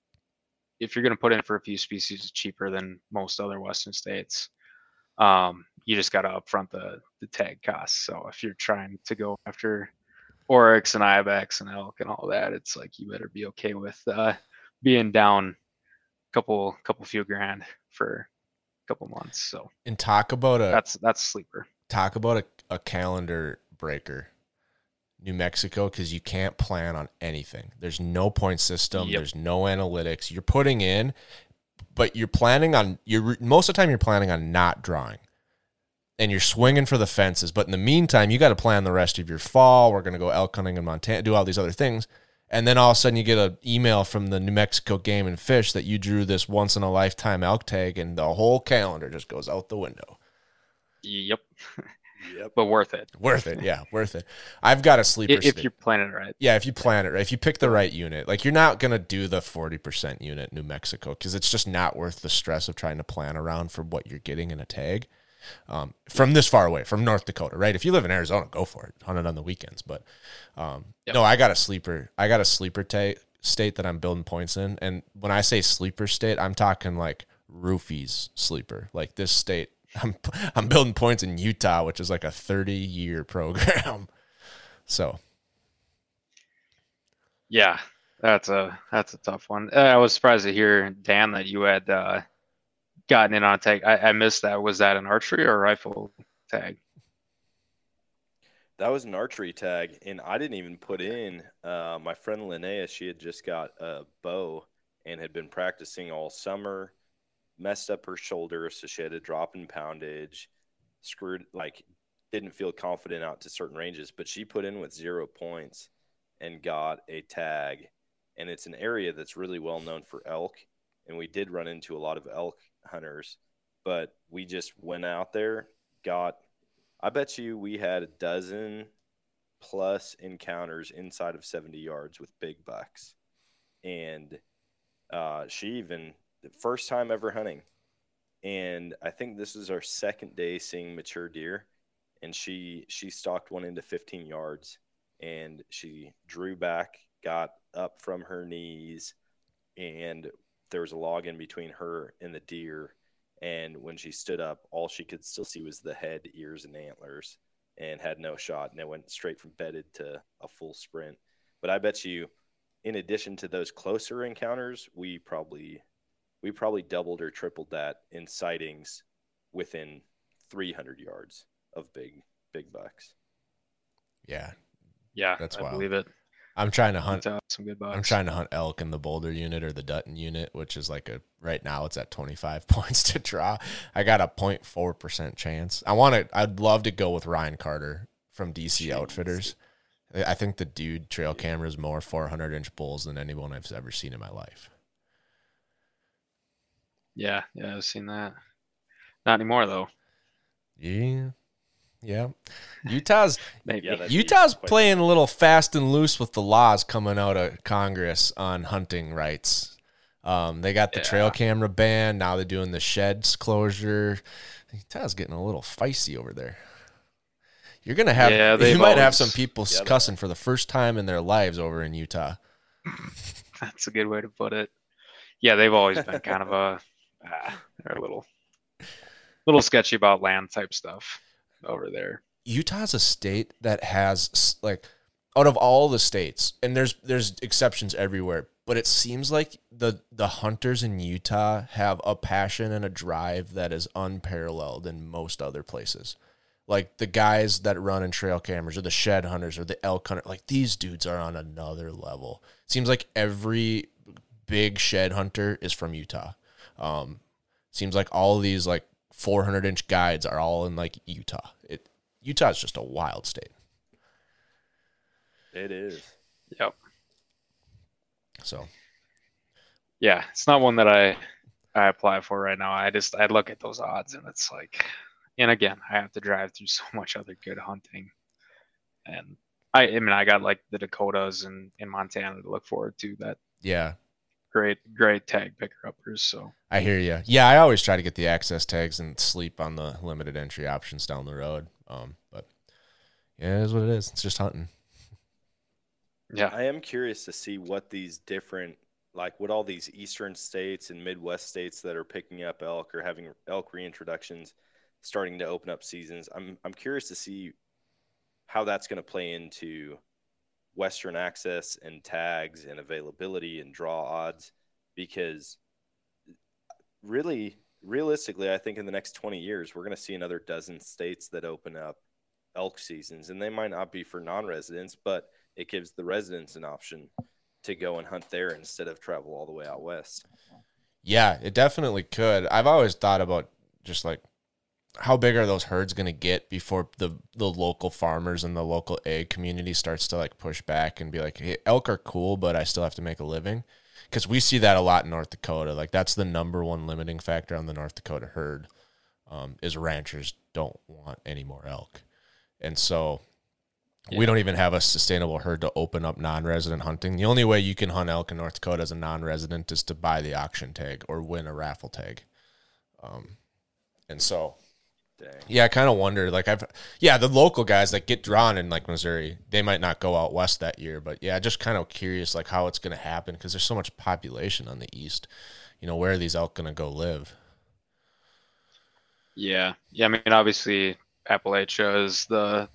if you're going to put in for a few species it's cheaper than most other western states. Um, you just got to upfront the the tag costs so if you're trying to go after oryx and ibex and elk and all that it's like you better be okay with uh, being down a couple couple few grand for a couple months so And talk about a that's that's sleeper talk about a, a calendar breaker. New Mexico because you can't plan on anything. There's no point system. Yep. There's no analytics. You're putting in, but you're planning on. You're most of the time you're planning on not drawing, and you're swinging for the fences. But in the meantime, you got to plan the rest of your fall. We're gonna go elk hunting in Montana, do all these other things, and then all of a sudden you get an email from the New Mexico Game and Fish that you drew this once in a lifetime elk tag, and the whole calendar just goes out the window. yep Yep. but worth it Worth it, yeah, worth it. I've got a sleeper. I- if you're planning it right Yeah, if you plan it right, if you pick the right unit, like you're not gonna do the forty percent unit New Mexico because it's just not worth the stress of trying to plan around for what you're getting in a tag. Um, from this far away, from North Dakota, right? If you live in Arizona, go for it, hunt it on the weekends. But um, Yep. no, I got a sleeper. I got a sleeper ta- state that I'm building points in, and when I say sleeper state, I'm talking like roofies sleeper. Like this state, I'm I'm building points in Utah, which is like a 30 year program. So Yeah, that's a that's a tough one. Uh, I was surprised to hear Dan that you had uh, gotten in on a tag. I, I missed that. Was that an archery or rifle tag? That was an archery tag, and I didn't even put in. Uh, my friend Linnea, she had just got a bow and had been practicing all summer. Messed up her shoulder, so she had to drop in poundage. Screwed, like, didn't feel confident out to certain ranges, but she put in with zero points and got a tag. And it's an area that's really well known for elk, and we did run into a lot of elk hunters, but we just went out there, got I bet you we had a dozen plus encounters inside of 70 yards with big bucks. And uh, she even, the first time ever hunting. And I think this is our second day seeing mature deer. And she she stalked one into 15 yards and she drew back, got up from her knees, and there was a log in between her and the deer and when she stood up, all she could still see was the head, ears, and antlers, and had no shot. And it went straight from bedded to a full sprint. But I bet you, in addition to those closer encounters, we probably we probably doubled or tripled that in sightings within 300 yards of big big bucks. yeah, Yeah, That's I wild. believe it. I'm trying to hunt. Some good bucks. I'm trying to hunt elk in the Boulder unit or the Dutton unit, which is like a right now it's at 25 points to draw. I got a 0.4 percent chance. I want to. I'd love to go with Ryan Carter from DC Jeez. Outfitters. I think the dude trail cameras more 400 inch bulls than anyone I've ever seen in my life. Yeah, yeah, I've seen that. Not anymore though. Yeah, yeah. Utah's Maybe. Yeah, Utah's playing a little fast and loose with the laws coming out of Congress on hunting rights. Um, they got the trail camera ban. Now they're doing the sheds closure. Utah's getting a little feisty over there. You're gonna have Yeah, you might have some people Yeah, cussing for the first time in their lives over in Utah. That's a good way to put it. Yeah, they've always been kind of a ah, they're a little little sketchy about land type stuff over there. Utah's a state that has like out of all the states, and there's there's exceptions everywhere, but it seems like the the hunters in Utah have a passion and a drive that is unparalleled in most other places. Like the guys that run in trail cameras or the shed hunters or the elk hunter, like these dudes are on another level. Seems like every big shed hunter is from Utah. Um, seems like all these like 400 inch guides are all in like Utah. It Utah's just a wild state. It is. Yep. So Yeah, it's not one that I I apply for right now. I just I look at those odds and it's like and again, I have to drive through so much other good hunting. And I I mean I got like the Dakotas and in Montana to look forward to that yeah, great great tag picker uppers. So I hear you. Yeah, I always try to get the access tags and sleep on the limited entry options down the road. Um, but yeah, it is what it is. It's just hunting. yeah. I am curious to see what these different, like what all these eastern states and Midwest states that are picking up elk or having elk reintroductions, starting to open up seasons. I'm I'm curious to see how that's going to play into Western access and tags and availability and draw odds, because really, realistically, I think in the next 20 years we're going to see another dozen states that open up elk seasons, and they might not be for non-residents, but it gives the residents an option to go and hunt there instead of travel all the way out west. Yeah, it definitely could. I've always thought about just like how big are those herds going to get before the the local farmers and the local ag community starts to like push back and be like, "Hey, elk are cool, but I still have to make a living." Cuz we see that a lot in North Dakota. Like that's the number one limiting factor on the North Dakota herd. Um, is ranchers don't want any more elk. And so we don't even have a sustainable herd to open up non-resident hunting. The only way you can hunt elk in North Dakota as a non-resident is to buy the auction tag or win a raffle tag. Um, and so Dang. Yeah, I kind of wonder. Like I've, yeah, the local guys that get drawn in like Missouri, they might not go out west that year. But yeah, just kind of curious like how it's going to happen because there's so much population on the east. You know, where are these elk going to go live? Yeah, yeah. I mean, obviously, Appalachia is the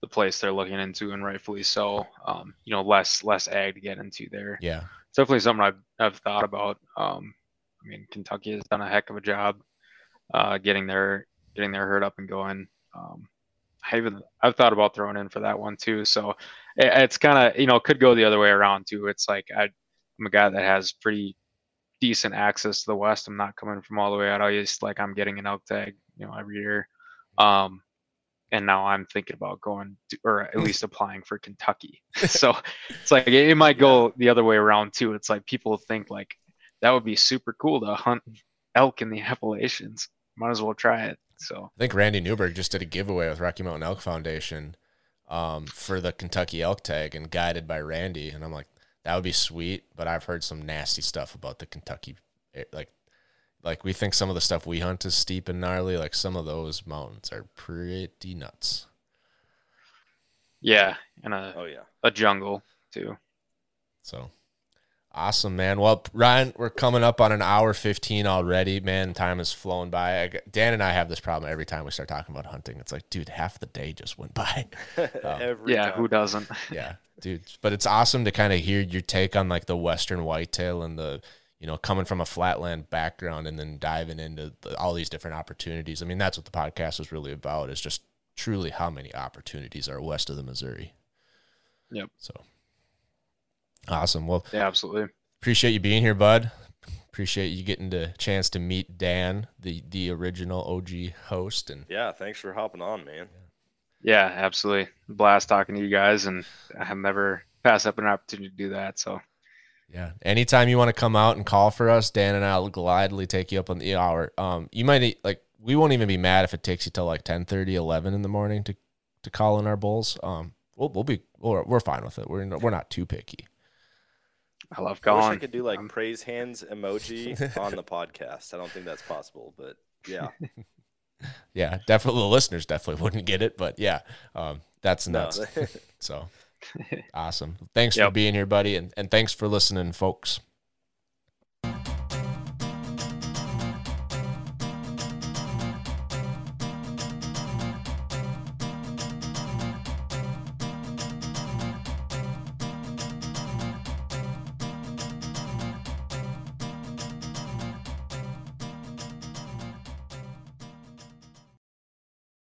the place they're looking into, and rightfully so. Um, you know, less less ag to get into there. Yeah, it's definitely something I've I've thought about. Um, I mean, Kentucky has done a heck of a job uh, getting their getting their herd up and going. Um, I even I've thought about throwing in for that one too. So it, it's kind of you know could go the other way around too. It's like I, I'm a guy that has pretty decent access to the West. I'm not coming from all the way out east. Like I'm getting an elk tag, you know, every year. Um, and now I'm thinking about going to, or at least applying for Kentucky. so it's like it might go the other way around too. It's like people think like that would be super cool to hunt elk in the Appalachians. Might as well try it. So I think Randy Newberg just did a giveaway with Rocky Mountain Elk Foundation um, for the Kentucky elk tag and guided by Randy. And I'm like, that would be sweet. But I've heard some nasty stuff about the Kentucky, eh, like, like we think some of the stuff we hunt is steep and gnarly. Like some of those mountains are pretty nuts. Yeah, and a oh yeah, a jungle too. So Awesome, man. Well, Ryan, we're coming up on an hour 15 already. Man, time has flown by. Dan and I have this problem every time we start talking about hunting. It's like, dude, half the day just went by. Um, yeah, time. who doesn't? yeah, dude. But it's awesome to kind of hear your take on like the Western whitetail and the, you know, coming from a flatland background and then diving into the, all these different opportunities. I mean, that's what the podcast is really about is just truly how many opportunities are west of the Missouri. Yep. So Awesome. Well, yeah, absolutely. Appreciate you being here, bud. Appreciate you getting the chance to meet Dan, the the original OG host, and yeah, thanks for hopping on, man. Yeah, absolutely. Blast talking to you guys, and I have never passed up an opportunity to do that. So, yeah, anytime you want to come out and call for us, Dan and I will gladly take you up on the hour. Um, you might like we won't even be mad if it takes you till like 10, 30, 11 in the morning to to call in our bulls. Um, we'll we'll be we're, we're fine with it. We're we're not too picky. I love going. I wish I could do like um, praise hands emoji on the podcast. I don't think that's possible, but yeah. yeah, definitely the listeners definitely wouldn't get it, but yeah, um, that's nuts. No. so awesome. Thanks yep. for being here, buddy, and, and thanks for listening, folks.